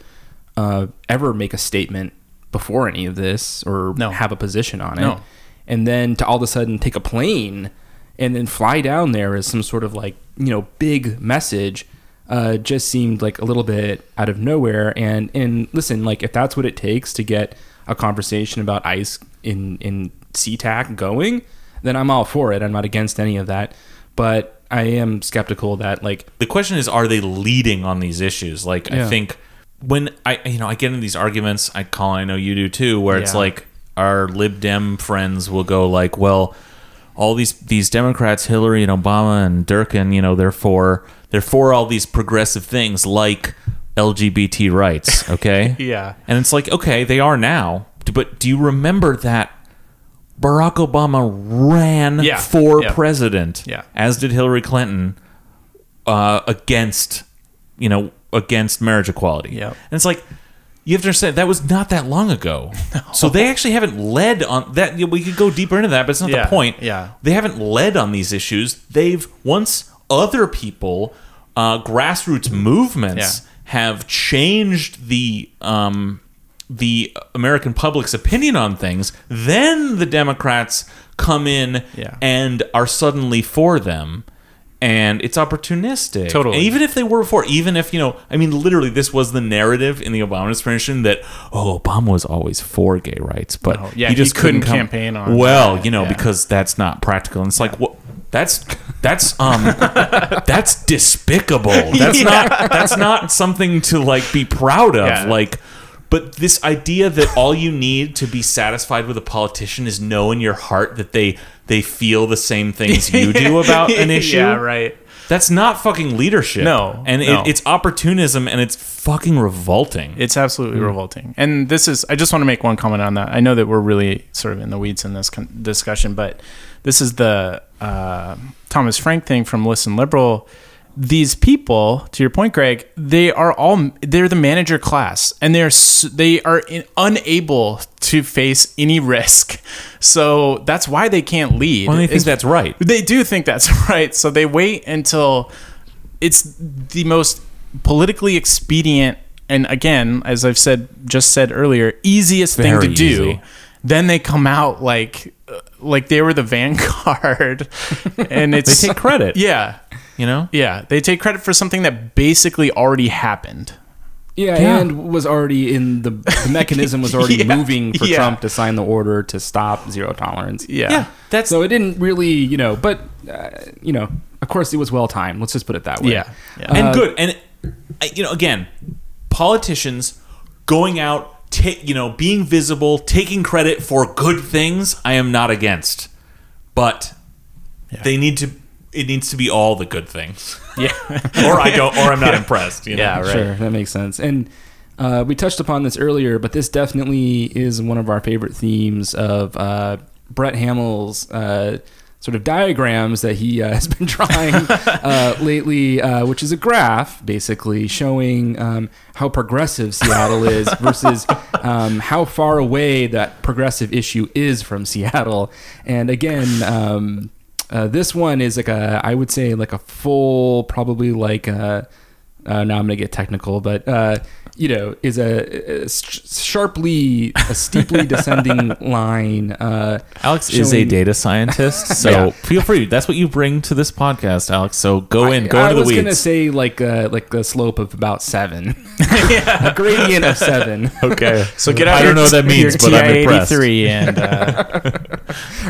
uh, ever make a statement before any of this or No. have a position on it. No. And then to all of a sudden take a plane and then fly down there as some sort of like, you know, big message uh, just seemed like a little bit out of nowhere. And and listen, like if that's what it takes to get a conversation about ICE in in SeaTac going, then I'm all for it. I'm not against any of that. But I am skeptical that like the question is are they leading on these issues like i think when i you know i get into these arguments i call i know you do too where it's Yeah. like our lib dem friends will go like well all these these democrats hillary and obama and durkan you know they're for they're for all these progressive things like lgbt rights okay Yeah. and it's like okay they are now but do you remember that Barack Obama ran Yeah. for Yeah. president, Yeah. as did Hillary Clinton, uh, against you know against marriage equality. Yep. And it's like you have to understand that was not that long ago. So they actually haven't led on that. We could go deeper into that, but it's not Yeah. the point. Yeah. They haven't led on these issues. They've once other people, uh, grassroots movements, have changed the um, the American public's opinion on things. Then the Democrats come in Yeah. and are suddenly for them. And it's opportunistic. Totally. And even if they were before, even if, you know, I mean, literally, this was the narrative in the Obama administration that, oh, Obama was always for gay rights, but Oh, yeah, he just he couldn't come- campaign on Well, you know, yeah. because that's not practical. And it's like, what? That's that's um that's despicable. That's not that's not something to like be proud of. Yeah. Like, but this idea that all you need to be satisfied with a politician is know in your heart that they they feel the same things you do about an issue. yeah, right. That's not fucking leadership. No, and no. It, it's opportunism, and it's fucking revolting. It's absolutely revolting. And this is, I just want to make one comment on that. I know that we're really sort of in the weeds in this con- discussion, but this is the uh, Thomas Frank thing from Listen Liberal. These people, to your point, Greg, they are all they're the manager class, and they're they are in, unable to face any risk. So that's why they can't lead. well, they think It's- that's right. they do think that's right. So they wait until it's the most politically expedient and again, as I've said just said earlier, easiest thing Very to do. easy. Then they come out like like they were the vanguard and it's They take credit. yeah. You know. Yeah, they take credit for something that basically already happened. Yeah, Yeah. and was already in the the mechanism was already Yeah, moving for yeah. Trump to sign the order to stop zero tolerance. Yeah. Yeah, that's So it didn't really, you know, but uh, you know, of course, it was well timed. Let's just put it that way. Yeah. yeah. and Uh, good. And you know, again, politicians going out, ta- you know, being visible, taking credit for good things. I am not against, but they need to. It needs to be all the good things, yeah. or I don't, or I'm not impressed. You know? Yeah, right. Sure, that makes sense. And uh, we touched upon this earlier, but this definitely is one of our favorite themes of uh, Brett Hamil's uh, sort of diagrams that he uh, has been drawing uh, lately, uh, which is a graph basically showing um, how progressive Seattle is versus um, how far away that progressive issue is from Seattle. And again, um, uh, this one is like a, I would say like a full, probably like a, uh, now I'm gonna get technical, but uh, you know, is a, a s- sharply, a steeply descending line. Uh, Alex is a data scientist, so Yeah. feel free. That's what you bring to this podcast, Alex. So go in, go I, into the weeds. I was gonna say like uh, like a slope of about seven, a gradient of seven. okay, So get out of here. I your, don't know what that means, but I'm TI impressed. 83 and uh,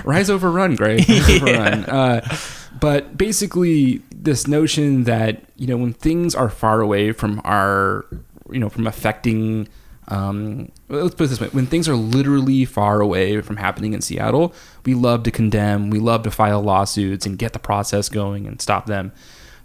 Rise over run, Greg. Rise over run. Uh, but basically, this notion that you know when things are far away from our, you know, from affecting. Um, let's put it this way: when things are literally far away from happening in Seattle, we love to condemn, we love to file lawsuits and get the process going and stop them.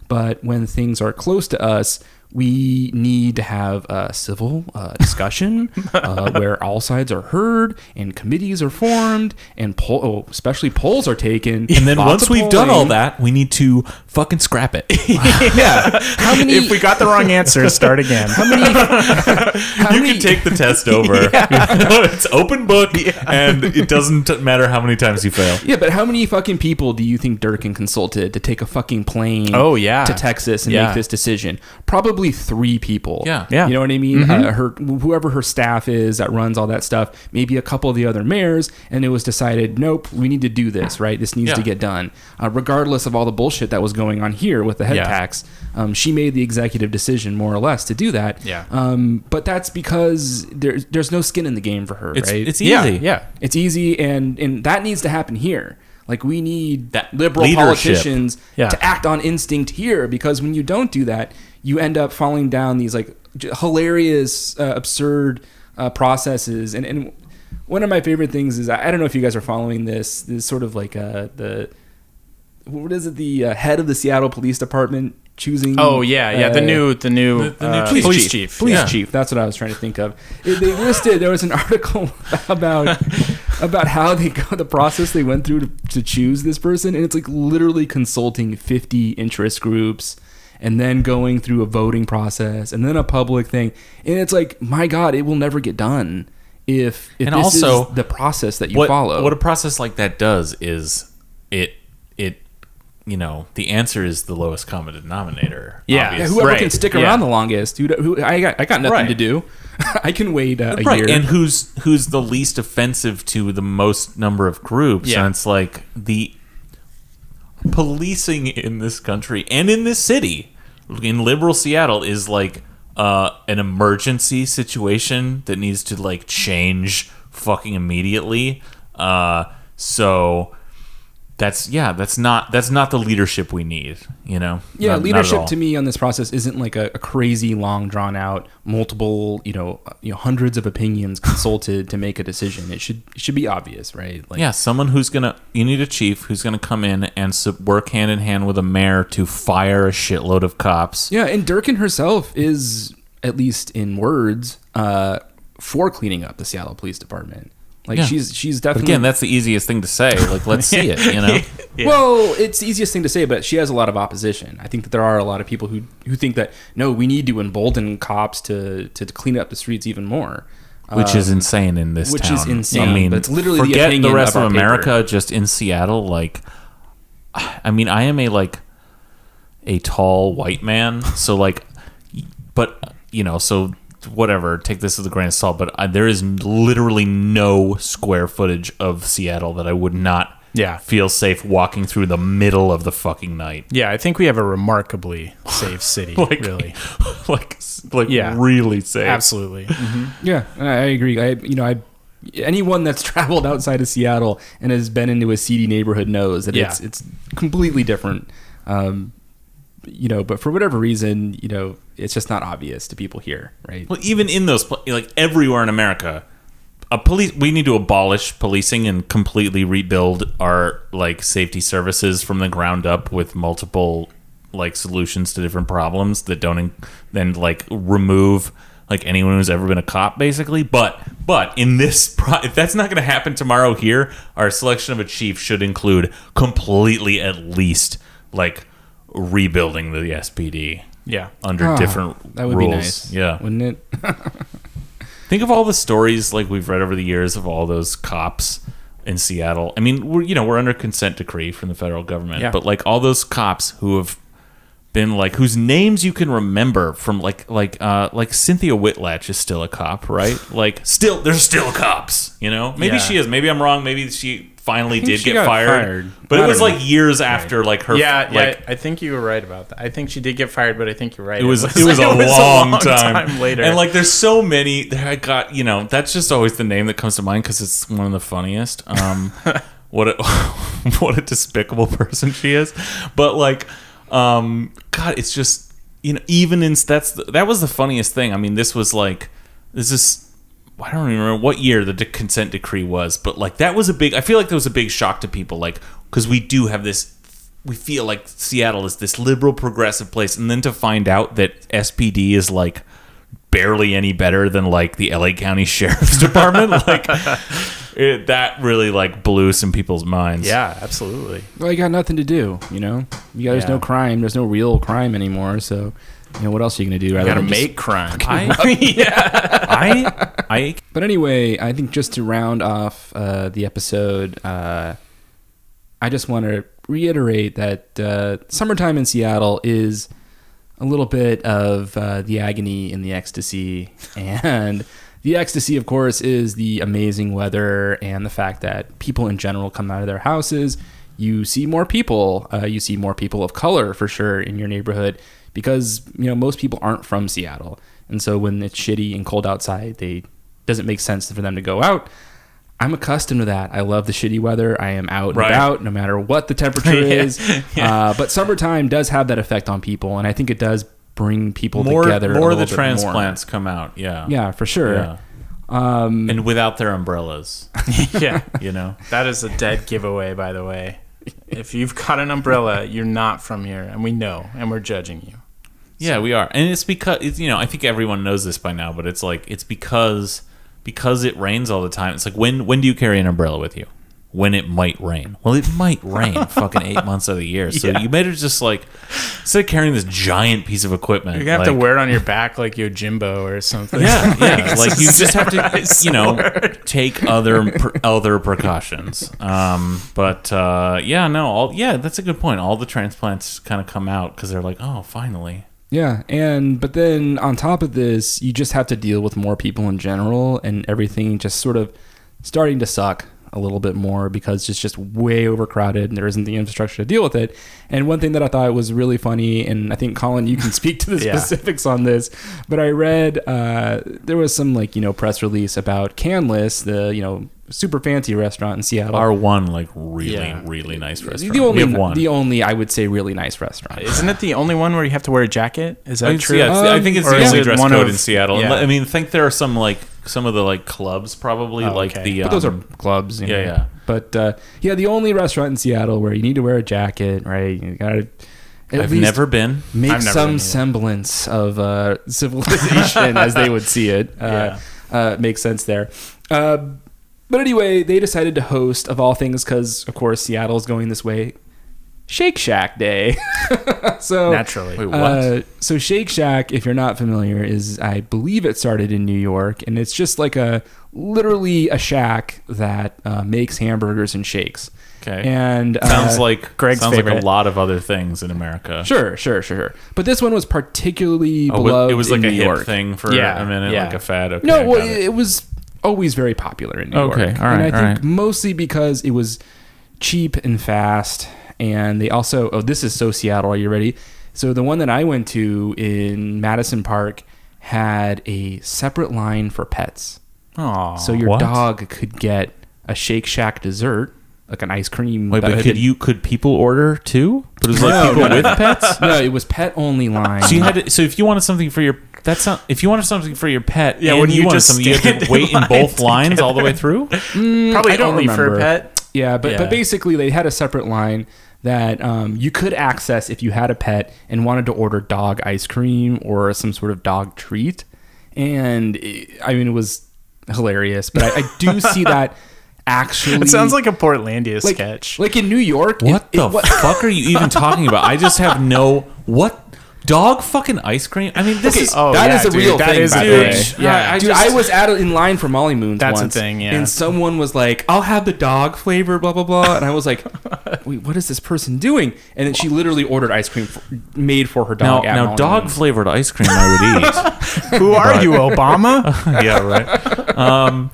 But when things are close to us, we need to have a civil uh, discussion uh, where all sides are heard and committees are formed and poll, oh, especially polls are taken. And then once we've done all that, we need to fucking scrap it. yeah, how many? if we got the wrong answer, start again. how many? how you many- can take the test over. it's open book, and it doesn't matter how many times you fail. Yeah, but how many fucking people do you think Durkan consulted to take a fucking plane? Oh, yeah. to Texas and Yeah. make this decision? Probably probably three people. Yeah. Yeah. You know what I mean? Uh, her whoever her staff is that runs all that stuff, maybe a couple of the other mayors, and it was decided, nope, we need to do this. Right, this needs Yeah. to get done, uh, regardless of all the bullshit that was going on here with the head Yeah. tax. Um, she made the executive decision, more or less, to do that. Yeah. Um, but that's because there's there's no skin in the game for her. It's right? it's easy. Yeah, yeah. It's easy, and and that needs to happen here. Like we need That liberal leadership. politicians Yeah. to act on instinct here, because when you don't do that, you end up falling down these like hilarious, uh, absurd uh, processes. And and one of my favorite things is I I don't know if you guys are following this. This sort of like uh, the what is it? The uh, head of the Seattle Police Department choosing. Oh yeah, yeah. the uh, new the new, the- the new uh, police police, chief. chief. police Yeah. chief. That's what I was trying to think of. It- They listed there was an article about about how they go the process they went through to, to choose this person, and it's like literally consulting fifty interest groups. And then going through a voting process, and then a public thing, and it's like, my God, it will never get done if if And this also, is the process that you what, follow. What a process like that does is it it you know the answer is the lowest common denominator. Yeah. yeah, obviously. whoever Right, can stick yeah. around the longest, who, who I got, I got nothing Right. to do. I can wait uh, a right, year. and who's who's the least offensive to the most number of groups? Yeah. And it's like the policing in this country and in this city, in liberal Seattle, is like uh, an emergency situation that needs to like change fucking immediately. Uh, so that's yeah, that's not that's not the leadership we need. You know, Yeah, Not- not leadership all. to me on this process isn't like a, a crazy, long, drawn out, multiple, you know, uh, you know, hundreds of opinions consulted to make a decision. It should it should be obvious, right? Like, Yeah, someone who's gonna. You need a chief who's gonna come in and work hand in hand with a mayor to fire a shitload of cops. yeah. And Durkan herself is, at least in words, uh, for cleaning up the Seattle Police Department. Like Yeah. she's she's But definitely again, that's the easiest thing to say. Like, let's see it. You know. Well, it's the easiest thing to say, but she has a lot of opposition. I think that there are a lot of people who who think that no, we need to embolden cops to to clean up the streets even more. Which is Um, insane in this which town. is insane, I mean, but it's literally forget the, opinion rest of of, our America. Just in Seattle, like, I mean, I am a like a tall white man, so like, but you know, so whatever. Take this as a grain of salt, but I, there is literally no square footage of Seattle that I would not Yeah. feel safe walking through the middle of the fucking night. Yeah, I think we have a remarkably safe city. Like, really, like, like Yeah. really safe. absolutely. Yeah, I I agree. I you know I anyone that's traveled outside of Seattle and has been into a seedy neighborhood knows that Yeah. it's it's completely different. Um, you know, but for whatever reason, you know, it's just not obvious to people here, right? Well, even in those, like everywhere in America, a police. We need to abolish policing and completely rebuild our like safety services from the ground up with multiple like solutions to different problems that don't then like remove like anyone who's ever been a cop basically but but in this pro- if that's not going to happen tomorrow here our selection of a chief should include completely at least like rebuilding the SPD Yeah, under Ah, different that would rules be nice. yeah wouldn't it? Think of all the stories like we've read over the years of all those cops in Seattle. I mean, we're you know we're under consent decree from the federal government, Yeah. but like all those cops who have been like whose names you can remember from like like uh like Cynthia Whitlatch is still a cop, right? Like still there's still cops, you know? Maybe Yeah. she is. Maybe I'm wrong. Maybe she finally did get fired. fired. But I it was don't like years after like her yeah, yeah. like I think you were right about that. I think she did get fired, but I think you're right. it was it was, a, long time. later. and like there's so many. There I got you know that's just always the name that comes to mind because it's one of the funniest. Um, what a what a despicable person she is, but like, um, God, it's just you know even in that's the, that was the funniest thing. I mean, this was like this is. I don't even remember what year the de- consent decree was, but like that was a big. I feel like that was a big shock to people, like because we do have this we feel like Seattle is this liberal progressive place and then to find out that SPD is like barely any better than like the LA County Sheriff's Department like it, that really like blew some people's minds. yeah, absolutely. Well, you got nothing to do, you know. You got, there's no crime. There's no real crime anymore. So, you know, what else are you gonna do? You rather got to than just- make crime. I I But anyway, I think just to round off uh, the episode, uh, I just want to reiterate that uh, summertime in Seattle is a little bit of uh, the agony in the ecstasy. And the ecstasy, of course, is the amazing weather and the fact that people in general come out of their houses. You see more people. Uh, you see more people of color for sure in your neighborhood because you know most people aren't from Seattle, and so when it's shitty and cold outside, they doesn't make sense for them to go out. I'm accustomed to that. I love the shitty weather. I am out and Right. about no matter what the temperature Yeah. is. Uh, but summertime does have that effect on people, and I think it does bring people more together. a more of the transplants come out. Yeah. Yeah, for sure. Yeah. Um, And without their umbrellas, yeah. you know. That is a dead giveaway, by the way. If you've got an umbrella, you're not from here, and we know, and we're judging you. Yeah, we are, and it's because it's, you know I think everyone knows this by now, but it's like it's because because it rains all the time. It's like when when do you carry an umbrella with you? When it might rain. Well, it might rain fucking eight months of the year, so Yeah. you better just like instead of carrying this giant piece of equipment, You're gonna have like- to wear it on your back like your Jimbo or something. Yeah, yeah. like you just have to, you know, take other per, other precautions. Um, but uh, yeah, no, all yeah, that's a good point. All the transplants kind of come out because they're like, oh, finally. Yeah, and but then on top of this, you just have to deal with more people in general, and everything just sort of starting to suck a little bit more because it's just way overcrowded and there isn't the infrastructure to deal with it. And one thing that I thought was really funny, and I think Colin, you can speak to the Yeah. specifics on this, but I read uh, there was some like you know press release about Canlis, the you know super fancy restaurant in Seattle. Our one like really Yeah. really nice restaurant. the restaurant. only, we have one. the only I would say really nice restaurant. Isn't it the only one where you have to wear a jacket? Is that I, true? yeah, it's- I think it's Um, the only dress one code of- in Seattle. yeah. I mean, I think there are some like some of the like clubs probably Oh, like okay. the. But those are um, clubs. you yeah, know. yeah. But uh, yeah, the only restaurant in Seattle where you need to wear a jacket, right? You gotta at I've never been. make I've never some been either. semblance of uh, civilization as they would see it. Uh, uh, makes sense there. Uh, but anyway, they decided to host, of all things, because of course Seattle's going this way, Shake Shack Day. so Naturally. Wait, what? uh, so Shake Shack, if you're not familiar, is I believe it started in New York, and it's just like a literally a shack that uh, makes hamburgers and shakes. okay. And uh, sounds like Greg's sounds like favorite. a lot of other things in America. sure, sure, sure, sure. But this one was particularly Oh, beloved. it was like in a New hip York. thing for Yeah, a minute, yeah. like a fad. Okay, No, well, it. it. was always very popular in New Okay, York. all right, and I all think right. mostly because it was cheap and fast. And they also, oh, this is so Seattle. Are you ready? So the one that I went to in Madison Park had a separate line for pets. Aw. So your what? dog could get a Shake Shack dessert, like an ice cream. Wait, but could you could people order too? But it was like No, people no, with pets. No, it was pet only line. So you had to, so if you wanted something for your that's not if you wanted something for your pet, Yeah, and wouldn't you, you wanted something, you had to wait in in both to lines get all the way it? through. Mm, Probably I don't only for a pet. Yeah, but Yeah. but basically they had a separate line that um, you could access if you had a pet and wanted to order dog ice cream or some sort of dog treat. And it, I mean, it was hilarious. But I, I do see that actually. It sounds like a Portlandia like, sketch. like in New York. What it the wa- fuck are you even talking about? I just have no what dog fucking ice cream. I mean, this Okay, is Oh, that yeah, is a dude, real that thing. is by a the thing. way. Yeah, I dude, just- I was out in line for Molly Moons. That's a once, thing, yeah. And someone was like, "I'll have the dog flavor, blah blah blah," and I was like, "Wait, what is this person doing?" And then she literally ordered ice cream for, made for her now dog. at now Molly dog Moons. flavored ice cream I would eat. Who are you, Obama? yeah, right. Um,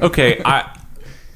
okay, I,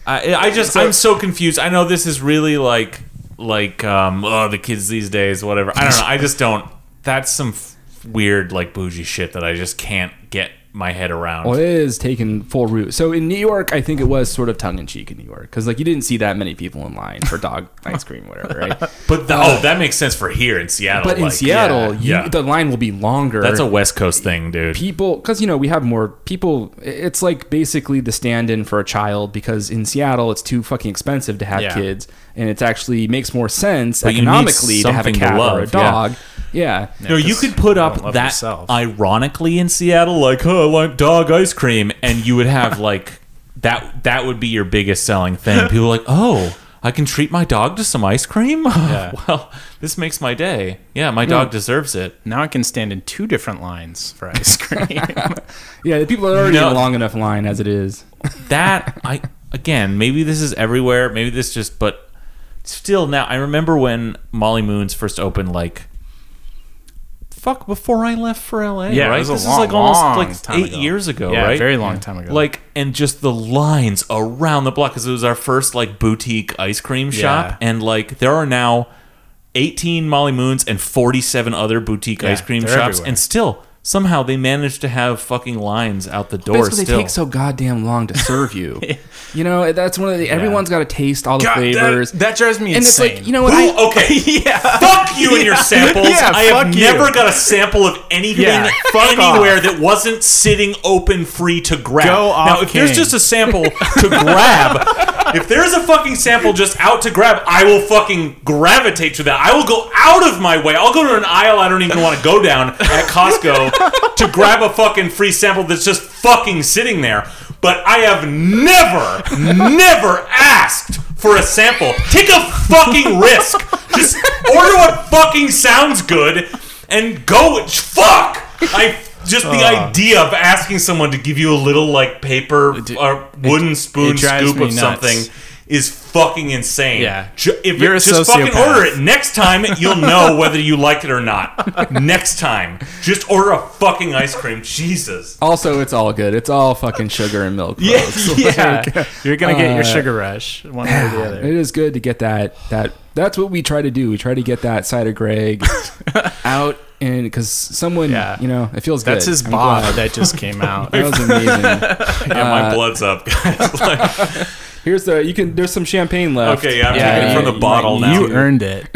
I, I just, I'm so confused. I know this is really like, like, um, oh, the kids these days, whatever. I don't know. I just don't. That's some f- weird, like, bougie shit that I just can't get my head around. Well, it is taking full root. So in New York, I think it was sort of tongue in cheek in New York because like you didn't see that many people in line for dog ice cream, whatever, right? but the, oh, that makes sense for here in Seattle. But in Seattle, yeah, you, yeah. the line will be longer. that's a West Coast thing, dude. people because you know we have more people it's like basically the stand-in for a child because in seattle it's too fucking expensive to have Yeah. kids and it actually makes more sense But economically to have a to cat or a dog yeah, No, you could put up that yourself. ironically in Seattle, like, oh, I like dog ice cream, and you would have like that. That would be your biggest selling thing. People are like, oh, I can treat my dog to some ice cream. Yeah. well, this makes my day. Yeah, my dog hmm. deserves it. now I can stand in two different lines for ice cream. yeah the people are already No. in a long enough line as it is That I again, maybe this is everywhere. Maybe this just, but still now. I remember when Molly Moons first opened, like fuck before I left for LA. Yeah, right. this long, is like almost like eight ago. years ago, yeah, right? very long time ago. Like and just the lines around the block because it was our first like boutique ice cream shop, Yeah. and like there are now eighteen Molly Moons and forty seven other boutique Yeah, ice cream shops, everywhere. and still somehow they managed to have fucking lines out the door. That's because they take so goddamn long to serve you. you know, that's one of the. Everyone's got to taste all the God, flavors. that, that drives me and it's insane. like, you know what? I, okay, yeah. fuck you and your samples. Yeah, I have you. never got a sample of anything Yeah, fuck anywhere that wasn't sitting open free to grab. Go now, off if there's just a sample to grab, if there's a fucking sample just out to grab, I will fucking gravitate to that. I will go out of my way. I'll go to an aisle I don't even want to go down at Costco to grab a fucking free sample that's just fucking sitting there. But I have never, never asked for a sample. Take a fucking risk. Just order what fucking sounds good and go. Fuck. I just the idea of asking someone to give you a little like paper or wooden spoon it scoop of nuts. something is fucking insane. Yeah. Ju- if You're it, a just fucking order it. Next time you'll know whether you like it or not. Next time, just order a fucking ice cream. Jesus. also, it's all good. It's all fucking sugar and milk. Yeah, folks. yeah. You're gonna get your uh, sugar rush one way or the other. It is good to get that. That that's what we try to do. We try to get that cider Greg out, and because someone, Yeah. you know, it feels good. That's his I'm bod that just came out. That was amazing. Yeah, my Uh, blood's up, guys. Like, Here's the you can. There's some champagne left. okay, yeah, I'm Yeah, drinking you- from the you bottle might now. you earned it.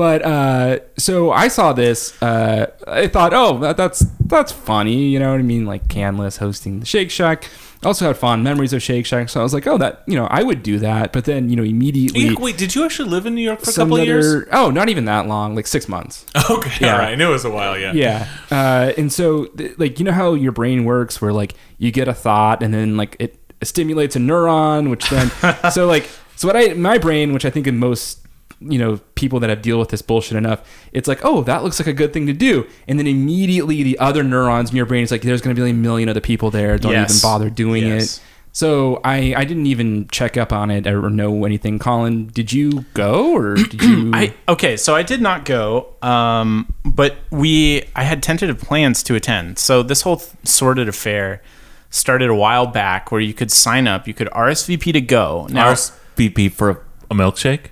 But uh, so I saw this. Uh, I thought, oh, that, that's that's funny. You know what I mean? Like Canlis hosting the Shake Shack. Also had fond memories of Shake Shack, so I was like, oh, that you know, I would do that. But then you know, immediately. Yeah, Wait, did you actually live in New York for a couple of years? Oh, not even that long, like six months. Okay, Yeah. all right. I knew it was a while. Yeah. Yeah. Uh, and so, th- like, you know how your brain works, where like you get a thought, and then like it stimulates a neuron, which then, so like, so what I my brain, which I think in most you know people that have deal with this bullshit enough, it's like, oh, that looks like a good thing to do, and then immediately the other neurons in your brain is like, there's going to be a million other people there, don't Yes. even bother doing Yes. it. So I, I didn't even check up on it or know anything. Colin, did you go or did you? I okay, so I did not go, um, but we I had tentative plans to attend. So this whole th- sorted affair started a while back, where you could sign up, you could RSVP to go. Now, RSVP for a, a milkshake.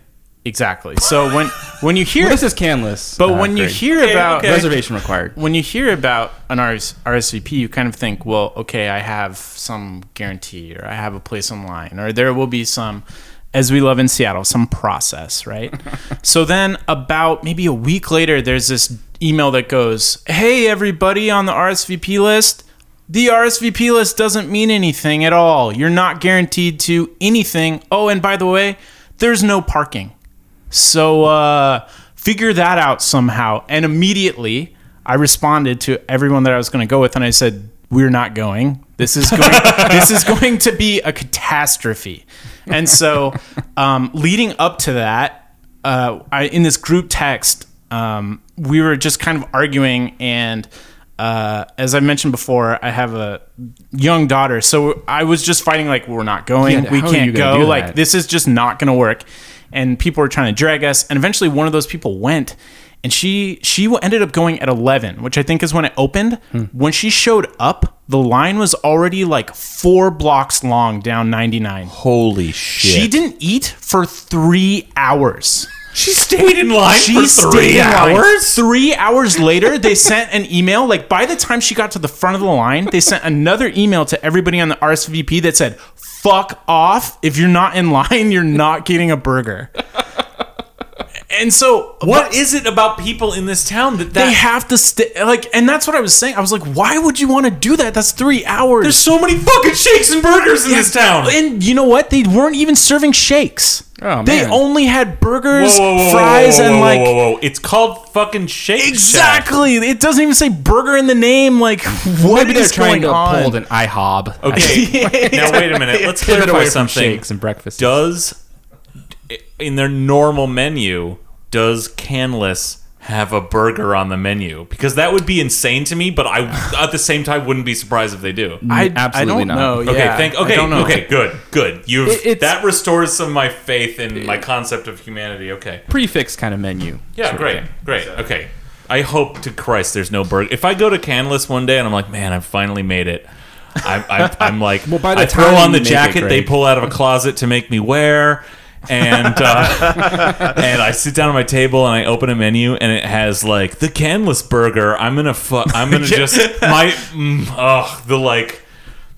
Exactly. So when when you hear, this is Canlis. but uh, when you hear Okay, about okay. reservation required. when you hear about an RS, RSVP, you kind of think, well, okay, I have some guarantee, or I have a place online, or there will be some, as we love in Seattle, some process, right? so then, about maybe a week later, there's this email that goes, hey, everybody on the RSVP list. The RSVP list doesn't mean anything at all. You're not guaranteed to anything. Oh, and by the way, there's no parking. So uh, figure that out somehow. And immediately, I responded to everyone that I was going to go with, and I said, "We're not going. This is going. this is going to be a catastrophe." And so, um, leading up to that, uh, I, in this group text, um, we were just kind of arguing and. Uh, as I mentioned before, I have a young daughter, so I was just fighting like we're not going, Yeah, we how are you can't go, like this is just not going to work and people were trying to drag us and eventually one of those people went and she she ended up going at 11 which i think is when it opened Hmm. when she showed up the line was already like four blocks long down 99 Holy shit! she didn't eat for three hours She stayed in line she for stayed three in line. hours. Three hours later, they sent an email. Like by the time she got to the front of the line, they sent another email to everybody on the RSVP that said, "Fuck off! If you're not in line, you're not getting a burger." And so, What is it about people in this town that they have to stay. Like, and that's what I was saying. I was like, "Why would you want to do that? That's three hours." there's so many fucking shakes and burgers in this town? And you know what? They weren't even serving shakes. Oh, They man. only had burgers, Whoa, whoa, whoa, fries, whoa, whoa, and like whoa, whoa, whoa. It's called fucking Shake Shack. Exactly. It doesn't even say burger in the name. Like, what Maybe they're is trying going to on? pull an IHOB. Okay, now wait a minute. Let's Pivot clarify away from something. shakes and breakfast. Does in their normal menu does Canlis have a burger on the menu? Because that would be insane to me. But I, at the same time, wouldn't be surprised if they do. I, Absolutely I don't not. know. Okay, yeah, thank. I Okay, don't know. okay, good, good. You've It- that restores some of my faith in my concept of humanity. Okay, prefix kind of menu. yeah, sort of great, thing. great. Okay, I hope to Christ there's no burger. If I go to Canlis one day and I'm like, man, I finally made it. I, I, I'm like, Well, by the I throw on the you it, jacket they pull out of a closet to make me wear, and uh, and I sit down at my table and I open a menu and it has like the Canlis burger. I'm gonna fu- I'm gonna just my mm, oh the like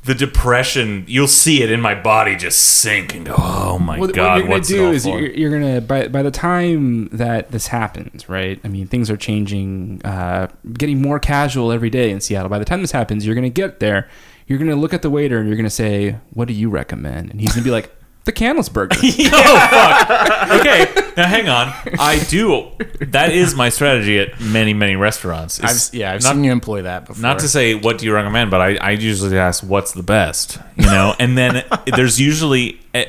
the depression. You'll see it in my body just sink and go. Oh my what, god, what you're gonna what's do is you're, you're gonna by by the time that this happens, right? I mean, things are changing, uh, getting more casual every day in Seattle. By the time this happens, you're gonna get there. You're gonna look at the waiter and you're gonna say, "What do you recommend?" And he's gonna be like, "The Canlis burger." oh fuck. Okay, now hang on. I do. That is my strategy at many many restaurants. I've, It's yeah, I've not, seen you employ that before. not to say what do you recommend, but I, I usually ask what's the best, you know. And then there's usually at,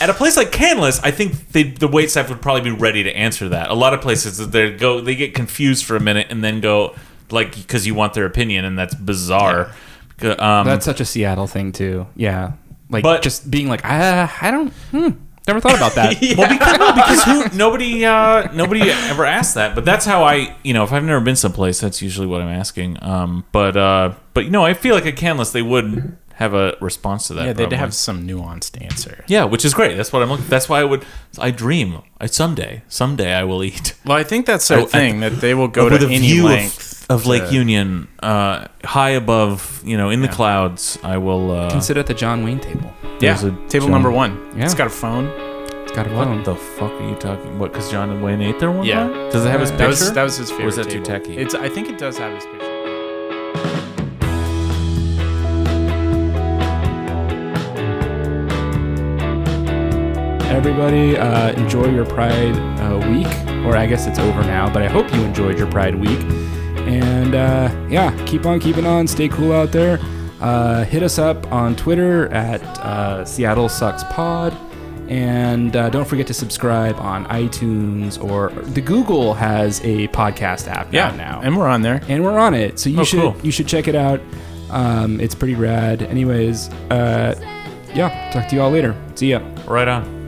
at a place like Canlis, I think they, the wait staff would probably be ready to answer that. A lot of places they go they get confused for a minute and then go like because you want their opinion, and that's bizarre. Um, That's such a Seattle thing too. Yeah, like But- just being like, I, I don't, hmm, never thought about that. Well, because, no, because who, nobody uh, nobody ever asked that. But that's how I, you know, if I've never been someplace, that's usually what I'm asking. Um, but uh, but you know, I feel like at Canlis they would have a response to that. yeah, they'd probably. have some nuanced answer. Yeah, which is great. That's what I'm looking. That's why I would. I dream. I someday, someday I will eat Well, I think that's their Oh, thing that they will go to a any view length of, of Lake to- Union, uh, high above, you know, in the clouds. I will. Uh, Can sit at the John Wayne table. Yeah, a table John- number one. Yeah. It's got a phone. It's got a what phone. the fuck are you talking? What? Because John Wayne ate there one Yeah. time? Does it have his picture? That was that was his favorite. Or is that too table. tacky? It's. I think it does have his picture. Everybody, uh, enjoy your Pride uh, week, or I guess it's over now, but I hope you enjoyed your Pride week. And uh, yeah, keep on keeping on. Stay cool out there. Uh, hit us up on Twitter at uh, Seattle Sucks Pod. And uh, don't forget to subscribe on iTunes or the Google has a podcast app Yeah, out now, and we're on there. and we're on it. So you Oh, should cool. you should check it out. Um, it's pretty rad. Anyways, uh, yeah, talk to you all later. See ya. Right on.